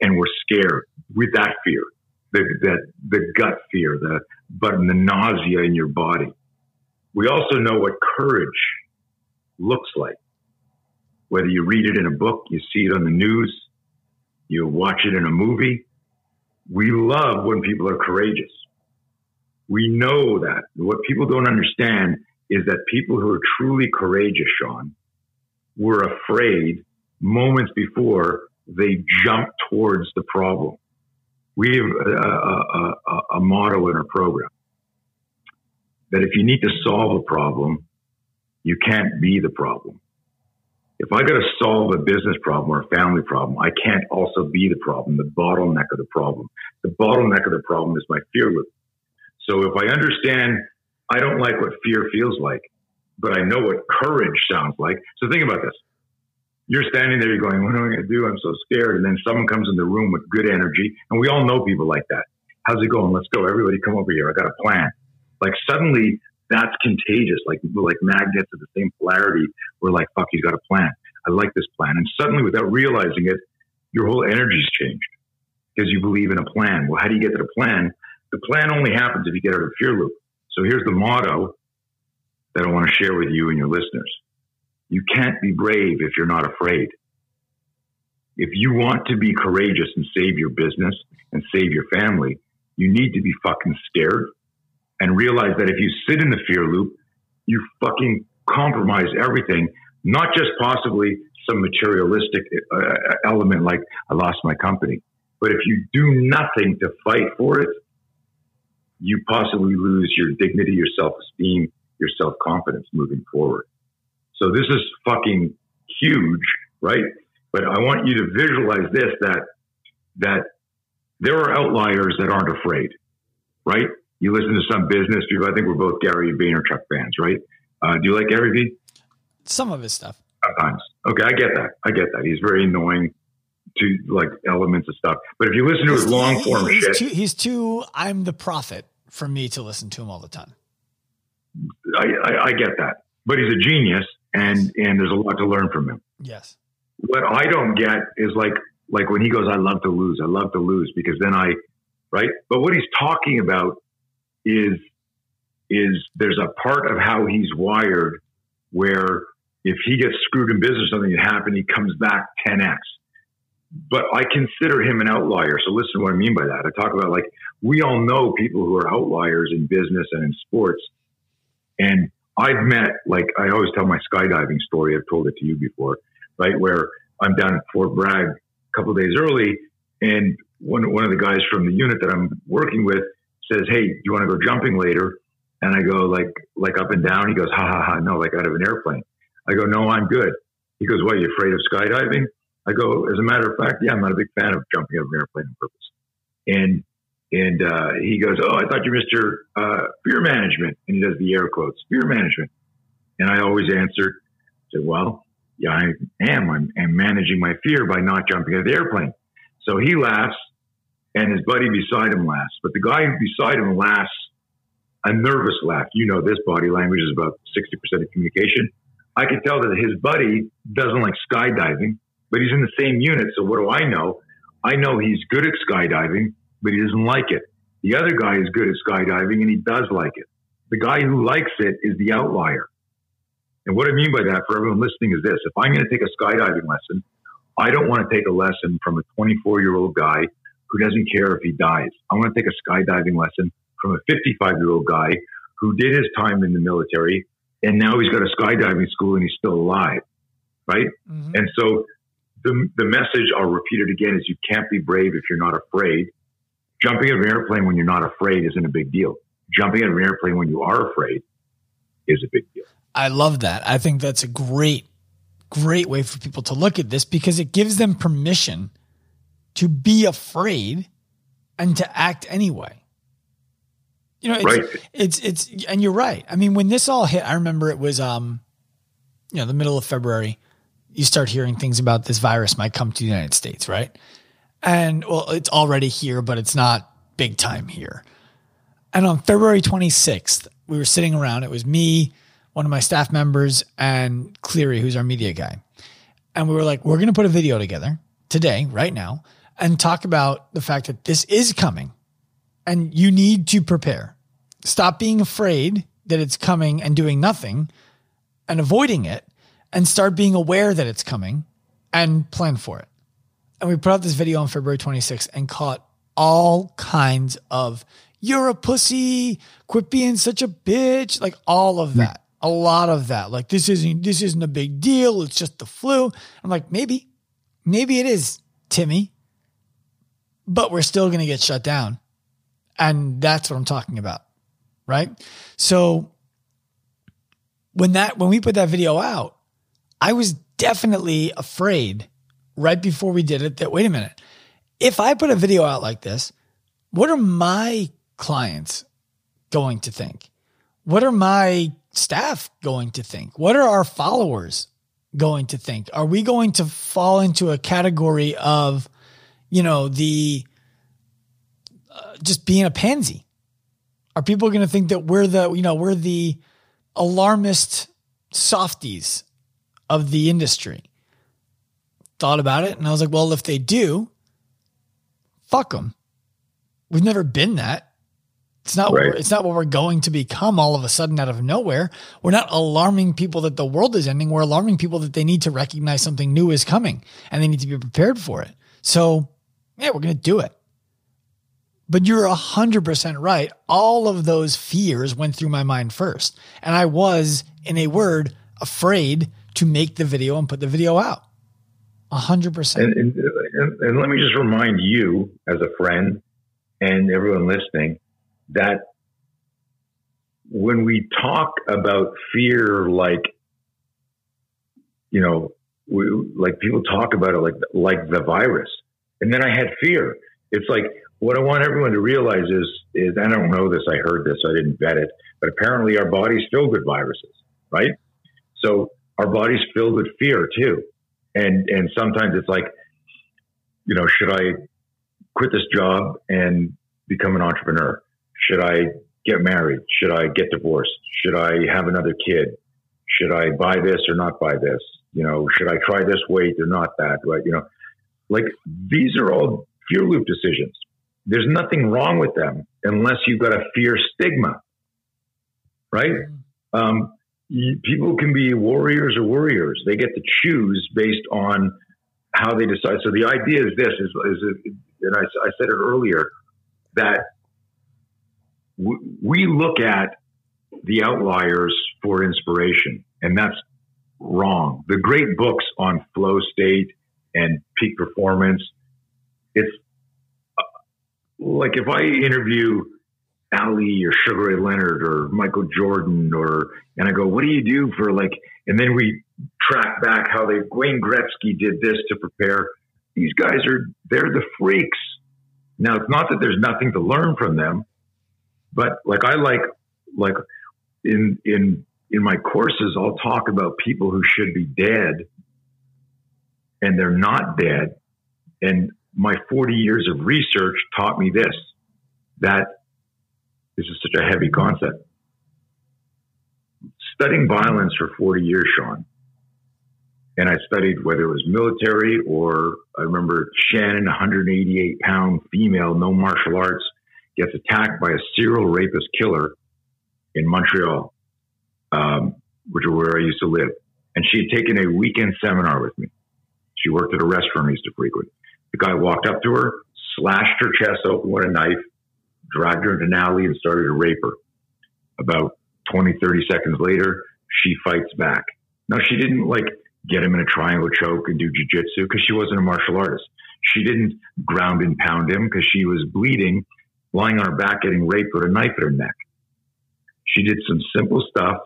And we're scared with that fear, the, that, the gut fear, the, but the nausea in your body. We also know what courage looks like. Whether you read it in a book, you see it on the news, you watch it in a movie. We love when people are courageous. We know that. What people don't understand is that people who are truly courageous, Sean, were afraid moments before they jump towards the problem. We have a, a, a, a motto in our program that if you need to solve a problem, you can't be the problem. If I got to solve a business problem or a family problem, I can't also be the problem, the bottleneck of the problem. The bottleneck of the problem is my fear loop. So if I understand I don't like what fear feels like, but I know what courage sounds like. So think about this. You're standing there, you're going, What am I going to do? I'm so scared. And then someone comes in the room with good energy. And we all know people like that. How's it going? Let's go. Everybody come over here. I got a plan. Like suddenly that's contagious. Like like magnets of the same polarity. We're like, fuck, he's got a plan. I like this plan. And suddenly without realizing it, your whole energy's changed because you believe in a plan. Well, how do you get to the plan? The plan only happens if you get out of the fear loop. So here's the motto that I want to share with you and your listeners. You can't be brave if you're not afraid. If you want to be courageous and save your business and save your family, you need to be fucking scared and realize that if you sit in the fear loop, you fucking compromise everything, not just possibly some materialistic uh, element like I lost my company, but if you do nothing to fight for it, you possibly lose your dignity, your self esteem, your self confidence moving forward. So this is fucking huge, right? But I want you to visualize this that that there are outliers that aren't afraid, right? You listen to some business people. I think we're both Gary Vaynerchuk fans, right? Uh, do you like Gary V? Some of his stuff. Sometimes. Okay, I get that. I get that. He's very annoying to like elements of stuff. But if you listen to his long form he's shit, too, he's too. I'm the prophet for me to listen to him all the time. I, I, I get that. But he's a genius, and and there's a lot to learn from him. Yes. What I don't get is like like when he goes, "I love to lose. I love to lose," because then I, right? But what he's talking about is is there's a part of how he's wired where if he gets screwed in business, something happened, he comes back 10x. But I consider him an outlier. So listen to what I mean by that. I talk about like we all know people who are outliers in business and in sports. And I've met like I always tell my skydiving story. I've told it to you before, right? Where I'm down at Fort Bragg a couple days early, and one one of the guys from the unit that I'm working with says, "Hey, you want to go jumping later?" And I go like like up and down. He goes, "Ha ha ha!" No, like out of an airplane. I go, "No, I'm good." He goes, "What? You afraid of skydiving?" I go, "As a matter of fact, yeah, I'm not a big fan of jumping out of an airplane on purpose." And and uh, he goes, "Oh, I thought you missed your uh, fear management." And he does the air quotes, "fear management." And I always answer, "said Well, yeah, I am. I'm, I'm managing my fear by not jumping out of the airplane." So he laughs, and his buddy beside him laughs. But the guy beside him laughs a nervous laugh. You know, this body language is about sixty percent of communication. I can tell that his buddy doesn't like skydiving, but he's in the same unit. So what do I know? I know he's good at skydiving, but he doesn't like it. The other guy is good at skydiving and he does like it. The guy who likes it is the outlier. And what I mean by that for everyone listening is this. If I'm going to take a skydiving lesson, I don't want to take a lesson from a 24 year old guy who doesn't care if he dies. I want to take a skydiving lesson from a 55 year old guy who did his time in the military and now he's got a skydiving school and he's still alive. Right. Mm-hmm. And so the, the message, I'll repeat it again, is you can't be brave if you're not afraid. Jumping out of an airplane when you're not afraid isn't a big deal. Jumping out of an airplane when you are afraid is a big deal. I love that. I think that's a great, great way for people to look at this because it gives them permission to be afraid and to act anyway. You know, it's, right. it's, it's, and you're right. I mean, when this all hit, I remember it was, um, you know, the middle of February, you start hearing things about this virus might come to the United States, right? And well, it's already here, but it's not big time here. And on February 26th, we were sitting around. It was me, one of my staff members, and Cleary, who's our media guy. And we were like, we're going to put a video together today, right now, and talk about the fact that this is coming and you need to prepare. Stop being afraid that it's coming and doing nothing and avoiding it and start being aware that it's coming and plan for it. And we put out this video on February 26th and caught all kinds of, you're a pussy, quit being such a bitch, like all of that. A lot of that. Like this isn't this isn't a big deal. It's just the flu. I'm like, maybe, maybe it is, Timmy. But we're still gonna get shut down. And that's what I'm talking about. Right. So when that, when we put that video out, I was definitely afraid right before we did it that, wait a minute, if I put a video out like this, what are my clients going to think? What are my staff going to think? What are our followers going to think? Are we going to fall into a category of, you know, the uh, just being a pansy? Are people going to think that we're the, you know, we're the alarmist softies of the industry? Thought about it and I was like, well, if they do, fuck them. We've never been that. It's not. Right. It's not what we're going to become all of a sudden out of nowhere. We're not alarming people that the world is ending. We're alarming people that they need to recognize something new is coming and they need to be prepared for it. So, yeah, we're going to do it. But you're 100% right. All of those fears went through my mind first. And I was, in a word, afraid to make the video and put the video out. 100%. And, and, and let me just remind you, as a friend and everyone listening, that when we talk about fear, like, you know, we, like people talk about it like like the virus, and then I had fear. It's like what I want everyone to realize is, is I don't know this, I heard this, I didn't vet it, but apparently our body's filled with viruses, right? So our body's filled with fear too. And, and sometimes it's like, you know, should I quit this job and become an entrepreneur? Should I get married? Should I get divorced? Should I have another kid? Should I buy this or not buy this? You know, should I try this weight or not that? Right? You know, like these are all fear loop decisions. There's nothing wrong with them unless you've got a fear stigma, right? Mm-hmm. Um, people can be warriors or warriors. They get to choose based on how they decide. So the idea is this: is, is and I, I said it earlier that w- we look at the outliers for inspiration, and that's wrong. The great books on flow state and peak performance, it's uh, like if I interview Ali or Sugar Ray Leonard or Michael Jordan or and I go, what do you do for like and then we track back how they Wayne Gretzky did this to prepare. These guys are they're the freaks. Now it's not that there's nothing to learn from them, but like I like like in in in my courses I'll talk about people who should be dead and they're not dead. And my 40 years of research taught me this that this is such a heavy concept. Studying violence for 40 years, Sean, and I studied whether it was military or I remember Shannon, 188 pound female, no martial arts, gets attacked by a serial rapist killer in Montreal, um, which is where I used to live. And she had taken a weekend seminar with me. She worked at a restaurant I used to frequent. The guy walked up to her, slashed her chest open with a knife, dragged her into an alley and started to rape her. About 20, 30 seconds later, she fights back. Now, she didn't like get him in a triangle choke and do jujitsu because she wasn't a martial artist. She didn't ground and pound him because she was bleeding, lying on her back, getting raped with a knife at her neck. She did some simple stuff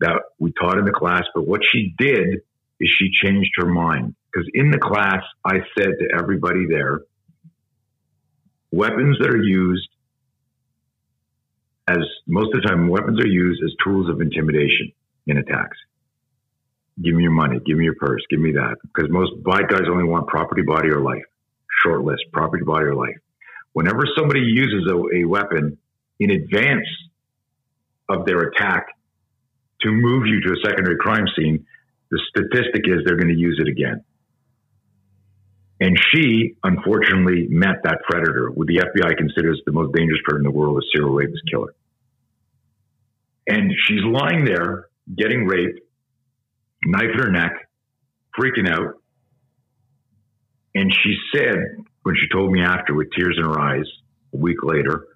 that we taught in the class, but what she did is she changed her mind. Because in the class, I said to everybody there, weapons that are used as most of the time, weapons are used as tools of intimidation in attacks. Give me your money, give me your purse, give me that. Because most bad guys only want property, body, or life. Short list, property, body, or life. Whenever somebody uses a, a weapon in advance of their attack to move you to a secondary crime scene, the statistic is they're going to use it again. And she, unfortunately, met that predator, who the FBI considers the most dangerous predator in the world, a serial rapist killer. And she's lying there getting raped, knife in her neck, freaking out. And she said, when she told me after with tears in her eyes, a week later,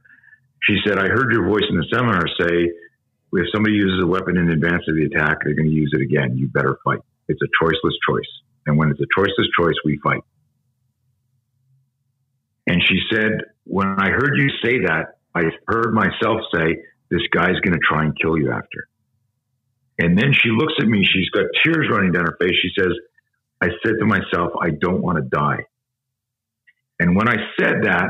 she said, I heard your voice in the seminar say, if somebody uses a weapon in advance of the attack, they're going to use it again. You better fight. It's a choiceless choice. And when it's a choiceless choice, we fight. And she said, When I heard you say that, I heard myself say, This guy's going to try and kill you after. And then she looks at me, she's got tears running down her face. She says, I said to myself, I don't want to die. And when I said that,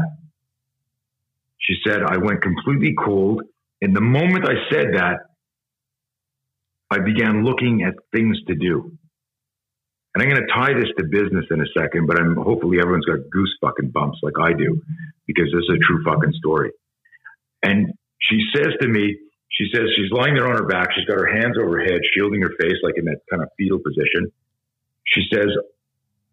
she said, I went completely cold. And the moment I said that, I began looking at things to do. And I'm going to tie this to business in a second, but I'm hopefully everyone's got goose fucking bumps like I do because this is a true fucking story. And she says to me, she says she's lying there on her back. She's got her hands over her head, shielding her face like in that kind of fetal position. She says,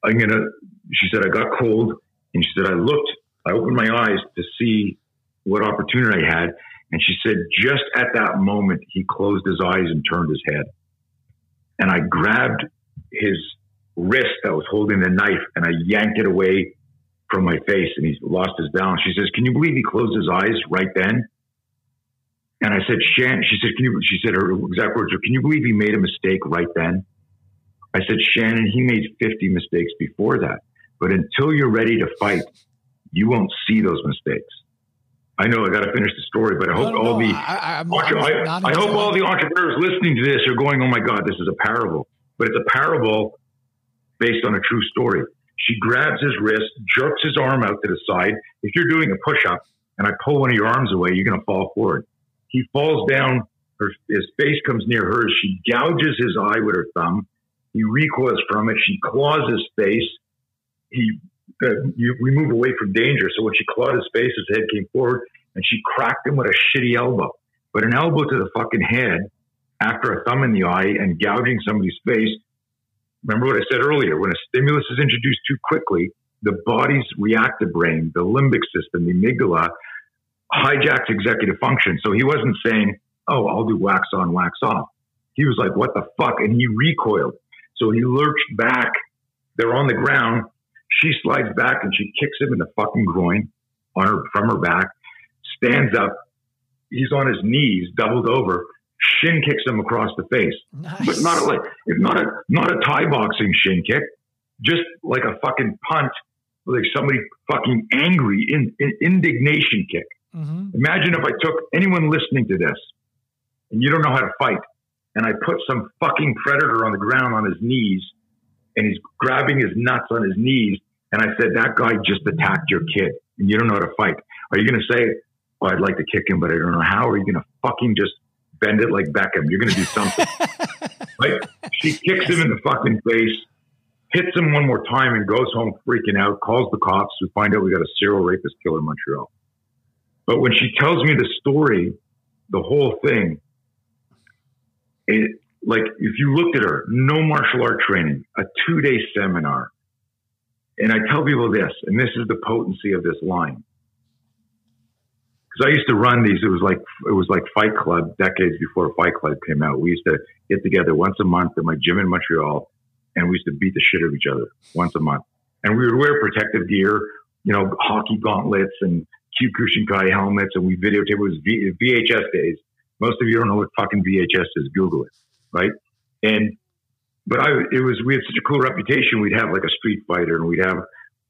I'm going to, she said, I got cold. And she said, I looked, I opened my eyes to see what opportunity I had. And she said, just at that moment, he closed his eyes and turned his head. And I grabbed his wrist that was holding the knife and I yanked it away from my face and he lost his balance. She says, Can you believe he closed his eyes right then? And I said, Shannon, she said, Can you, she said, her exact words are, Can you believe he made a mistake right then? I said, Shannon, he made 50 mistakes before that. But until you're ready to fight, you won't see those mistakes. I know I got to finish the story, but I hope no, all the I, I, I hope all the entrepreneurs listening to this are going, "Oh my God, this is a parable." But it's a parable based on a true story. She grabs his wrist, jerks his arm out to the side. If you're doing a push up and I pull one of your arms away, you're going to fall forward. He falls down Her, his face comes near hers. She gouges his eye with her thumb. He recoils from it. She claws his face. He, uh, you, we move away from danger. So when she clawed his face, his head came forward, and she cracked him with a shitty elbow. But an elbow to the fucking head after a thumb in the eye and gouging somebody's face. Remember what I said earlier? When a stimulus is introduced too quickly, the body's reactive brain, the limbic system, the amygdala, hijacks executive function. So he wasn't saying, "Oh, I'll do wax on, wax off." He was like, "What the fuck?" And he recoiled. So he lurched back. They're on the ground. She slides back and she kicks him in the fucking groin on her from her back. Stands up. He's on his knees, doubled over. Shin kicks him across the face, Nice. but not like not a not a Thai boxing shin kick, just like a fucking punt, like somebody fucking angry in, in indignation kick. Mhm. Imagine if I took anyone listening to this and you don't know how to fight, and I put some fucking predator on the ground on his knees and he's grabbing his nuts on his knees, and I said, That guy just attacked your kid and you don't know how to fight. Are you going to say, Oh, I'd like to kick him, but I don't know how? Are you going to fucking just bend it like Beckham? You're going to do something. *laughs* right? She kicks him in the fucking face, hits him one more time, and goes home freaking out, calls the cops. We find out we got a serial rapist killer in Montreal. But when she tells me the story, the whole thing, it like if you looked at her, no martial art training, a two day seminar. And I tell people this, and this is the potency of this line. Because I used to run these, it was like it was like Fight Club decades before Fight Club came out. We used to get together once a month at my gym in Montreal, and we used to beat the shit out of each other once a month. And we would wear protective gear, you know, hockey gauntlets and Kyokushinkai helmets, and we videotape. It was v- VHS days. Most of you don't know what fucking VHS is. Google it, right? And but I, it was we had such a cool reputation. We'd have like a street fighter, and we'd have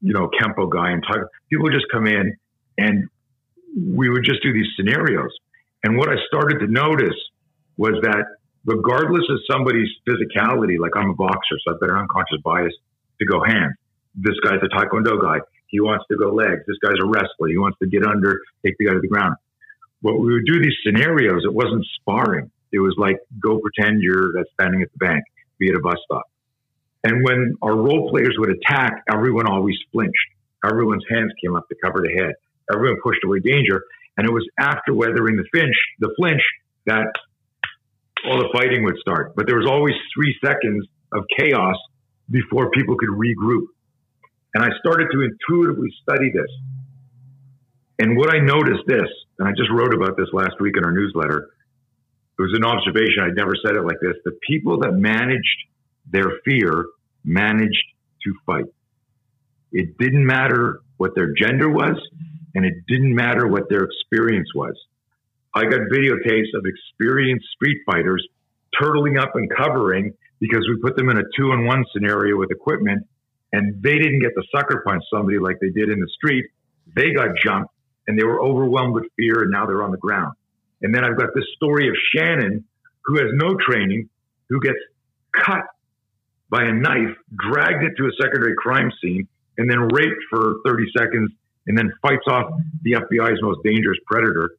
you know kempo guy, and talk, people would just come in, and we would just do these scenarios. And what I started to notice was that regardless of somebody's physicality, like I'm a boxer, so I've got an unconscious bias to go hands. This guy's a taekwondo guy. He wants to go legs. This guy's a wrestler. He wants to get under, take the guy to the ground. When we would do these scenarios, it wasn't sparring. It was like, go pretend you're standing at the bank, be at a bus stop. And when our role players would attack, everyone always flinched. Everyone's hands came up to cover the head. Everyone pushed away danger. And it was after weathering the flinch, the flinch that all the fighting would start. But there was always three seconds of chaos before people could regroup. And I started to intuitively study this. And what I noticed this, and I just wrote about this last week in our newsletter, it was an observation. I'd never said it like this. The people that managed their fear managed to fight. It didn't matter what their gender was, and it didn't matter what their experience was. I got videotapes of experienced street fighters turtling up and covering because we put them in a two on one scenario with equipment and they didn't get the sucker punch somebody like they did in the street. They got jumped and they were overwhelmed with fear and now they're on the ground. And then I've got this story of Shannon who has no training, who gets cut by a knife, dragged it to a secondary crime scene, and then raped for 30 seconds and then fights off the FBI's most dangerous predator.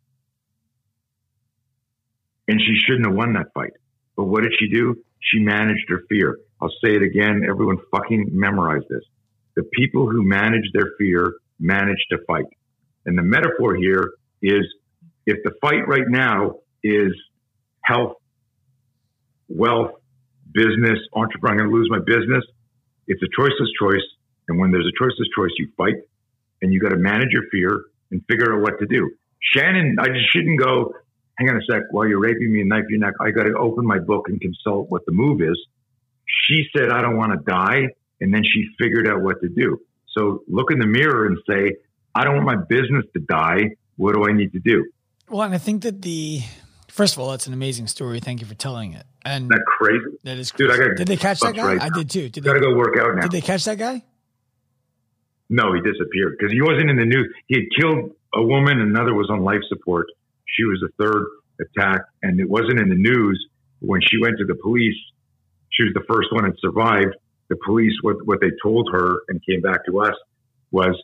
And she shouldn't have won that fight. But what did she do? She managed her fear. I'll say it again. Everyone fucking memorize this. The people who manage their fear manage to fight. And the metaphor here is if the fight right now is health, wealth, business, entrepreneur, I'm going to lose my business. It's a choiceless choice. And when there's a choiceless choice, you fight and you got to manage your fear and figure out what to do. Shannon, I just shouldn't go, hang on a sec, while you're raping me and knife your neck, I got to open my book and consult what the move is. She said, I don't want to die. And then she figured out what to do. So look in the mirror and say, I don't want my business to die. What do I need to do? Well, and I think that the first of all, that's an amazing story. Thank you for telling it. And Isn't that crazy? that is Dude, I got Did they catch that guy? right I did too. Did Got to they, go work out now. did they catch that guy? No, he disappeared because he wasn't in the news. He had killed a woman, another was on life support. She was the third attack, and it wasn't in the news. When she went to the police, she was the first one that survived. The police, what, what they told her and came back to us was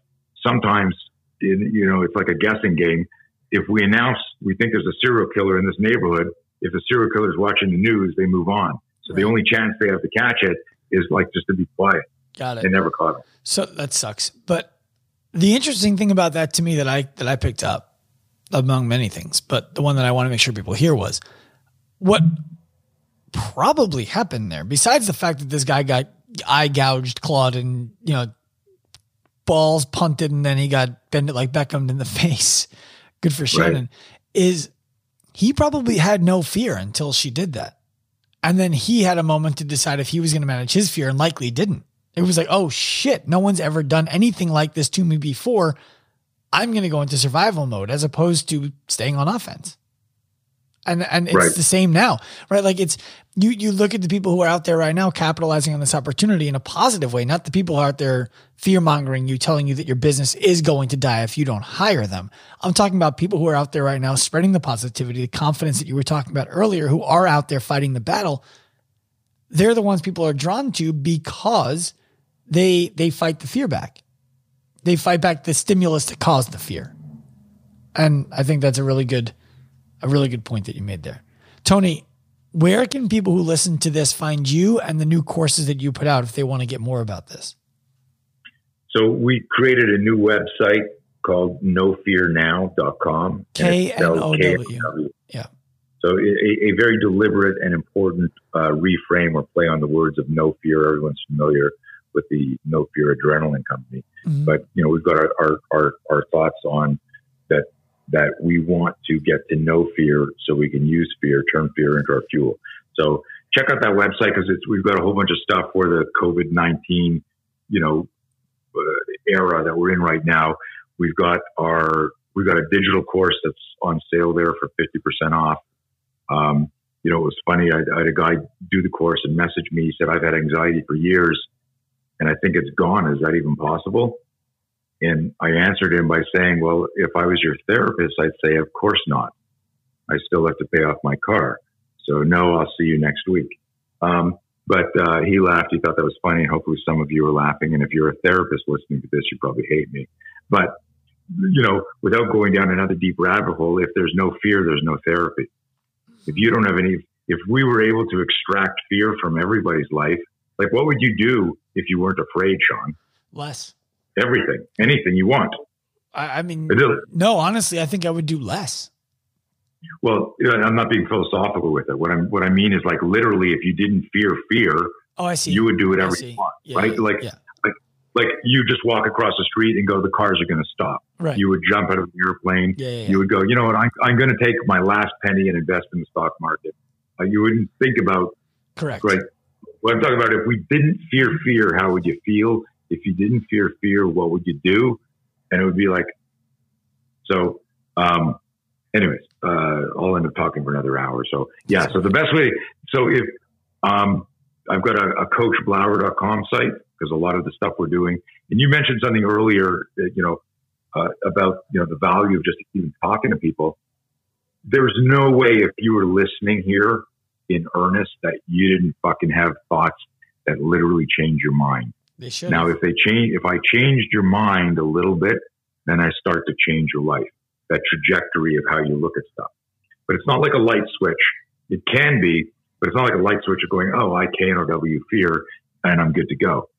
sometimes, in, you know, it's like a guessing game. If we announce we think there's a serial killer in this neighborhood, if a serial killer is watching the news, they move on. So right. the only chance they have to catch it is like just to be quiet. Got it. They never caught him. So that sucks. But the interesting thing about that to me that I that I picked up among many things, but the one that I want to make sure people hear was what probably happened there. Besides the fact that this guy got eye gouged, clawed, and you know balls punted, and then he got bent like Beckham in the *laughs* face. Good for Shannon. Right. Is he probably had no fear until she did that. And then he had a moment to decide if he was going to manage his fear and likely didn't. It was like, oh shit, no one's ever done anything like this to me before. I'm going to go into survival mode as opposed to staying on offense. And and it's right. the same now, right? Like it's you you look at the people who are out there right now capitalizing on this opportunity in a positive way, not the people out there fear mongering you, telling you that your business is going to die if you don't hire them. I'm talking about people who are out there right now spreading the positivity, the confidence that you were talking about earlier, who are out there fighting the battle. They're the ones people are drawn to because they they fight the fear back. They fight back the stimulus that caused the fear. And I think that's a really good a really good point that you made there. Tony, where can people who listen to this find you and the new courses that you put out if they want to get more about this? So we created a new website called knowfearnow.com. K N O W. Yeah. So a, a, very deliberate and important uh, reframe or play on the words of no fear. Everyone's familiar with the no fear adrenaline company, mm-hmm. but you know we've got our, our, our, our thoughts on that that we want to get to know fear so we can use fear, turn fear into our fuel. So check out that website because we've got a whole bunch of stuff for the COVID 19, you know, uh, era that we're in right now. We've got our, we've got a digital course that's on sale there for 50% off. Um, you know, it was funny. I, I had a guy do the course and message me. He said, I've had anxiety for years and I think it's gone. Is that even possible? And I answered him by saying, Well, if I was your therapist, I'd say, Of course not. I still have to pay off my car. So, no, I'll see you next week. Um, but uh, he laughed. He thought that was funny. Hopefully, some of you are laughing. And if you're a therapist listening to this, you probably hate me. But, you know, without going down another deep rabbit hole, if there's no fear, there's no therapy. If you don't have any, if we were able to extract fear from everybody's life, like what would you do if you weren't afraid, Sean? Less everything, anything you want. I, I mean, no, honestly, I think I would do less. Well, I'm not being philosophical with it. What I'm, what I mean is like literally, if you didn't fear fear, oh, I see, you would do whatever you want, yeah, right? Yeah, like, yeah. like, like you just walk across the street and go, the cars are going to stop. Right. You would jump out of an airplane. You would go, you know what? I'm, I'm going to take my last penny and invest in the stock market. Uh, you wouldn't think about correct. Right. What I'm talking about, if we didn't fear fear, how would you feel? if you didn't fear fear, what would you do? And it would be like, so, um, anyways, uh, I'll end up talking for another hour. So yeah, so the best way, so if, um, I've got a, a coachblauer.com site because a lot of the stuff we're doing, and you mentioned something earlier, you know, uh, about, you know, the value of just even talking to people. There's no way if you were listening here in earnest that you didn't fucking have thoughts that literally change your mind. They should. Now, if they change, if I changed your mind a little bit, then I start to change your life, that trajectory of how you look at stuff. But it's not like a light switch. It can be, but it's not like a light switch of going, oh, I can or W fear, and I'm good to go.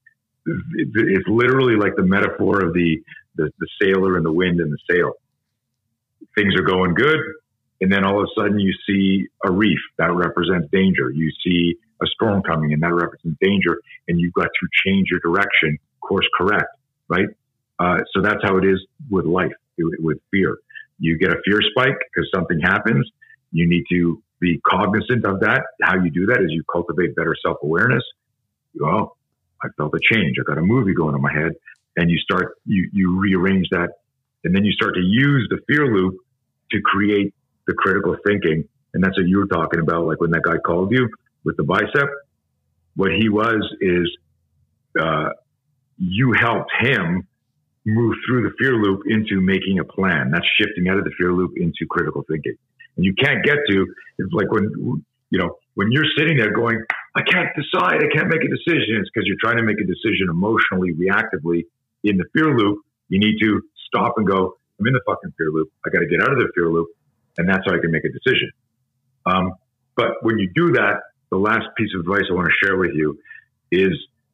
It's literally like the metaphor of the, the, the sailor and the wind and the sail. Things are going good, and then all of a sudden you see a reef that represents danger. You see a storm coming and that represents danger, and you've got to change your direction, course correct, right? Uh, so that's how it is with life, with fear. You get a fear spike because something happens. You need to be cognizant of that. How you do that is you cultivate better self awareness. Oh, I felt a change. I got a movie going in my head, and you start you you rearrange that, and then you start to use the fear loop to create the critical thinking. And that's what you were talking about, like when that guy called you with the bicep. What he was is uh, you helped him move through the fear loop into making a plan. That's shifting out of the fear loop into critical thinking. And you can't get to it's like when you know when you're sitting there going, I can't decide, I can't make a decision. It's because you're trying to make a decision emotionally, reactively in the fear loop. You need to stop and go. I'm in the fucking fear loop. I got to get out of the fear loop, and that's how I can make a decision. Um, But when you do that, the last piece of advice I want to share with you is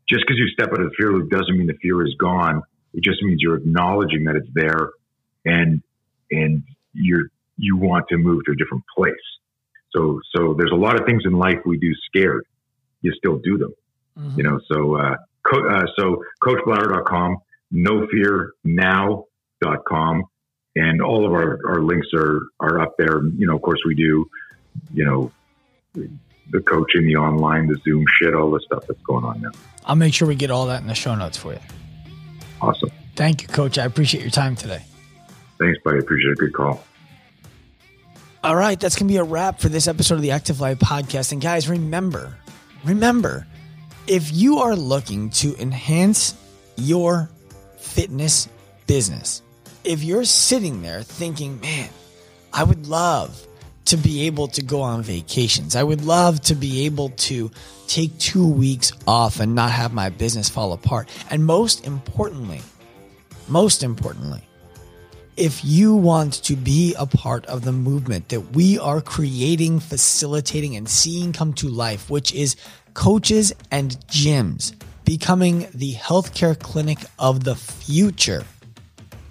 just because you step out of the fear loop doesn't mean the fear is gone. It just means you're acknowledging that it's there and and you're you want to move to a different place. So so there's a lot of things in life we do scared. You still do them. Mm-hmm. You know, so uh, co- uh so coachblauer.com, knowfearnow.com and all of our, our links are are up there. You know, of course we do, you know, the coaching, the online, the Zoom shit, all the stuff that's going on now. I'll make sure we get all that in the show notes for you. Awesome. Thank you, Coach. I appreciate your time today. Thanks, buddy. Appreciate a good call. All right, that's going to be a wrap for this episode of the Active Life podcast. And guys, remember, remember, if you are looking to enhance your fitness business, if you're sitting there thinking, man, I would love to be able to go on vacations. I would love to be able to take two weeks off and not have my business fall apart. And most importantly, most importantly, if you want to be a part of the movement that we are creating, facilitating, and seeing come to life, which is coaches and gyms becoming the healthcare clinic of the future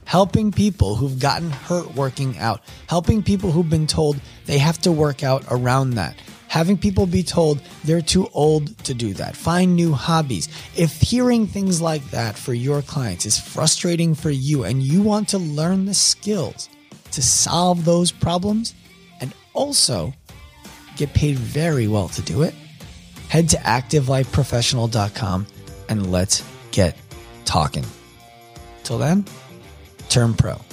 helping people who've gotten hurt working out, helping people who've been told they have to work out around that, having people be told they're too old to do that, find new hobbies. If hearing things like that for your clients is frustrating for you and you want to learn the skills to solve those problems and also get paid very well to do it, head to activelifeprofessional.com and let's get talking. Till then, Turn Pro.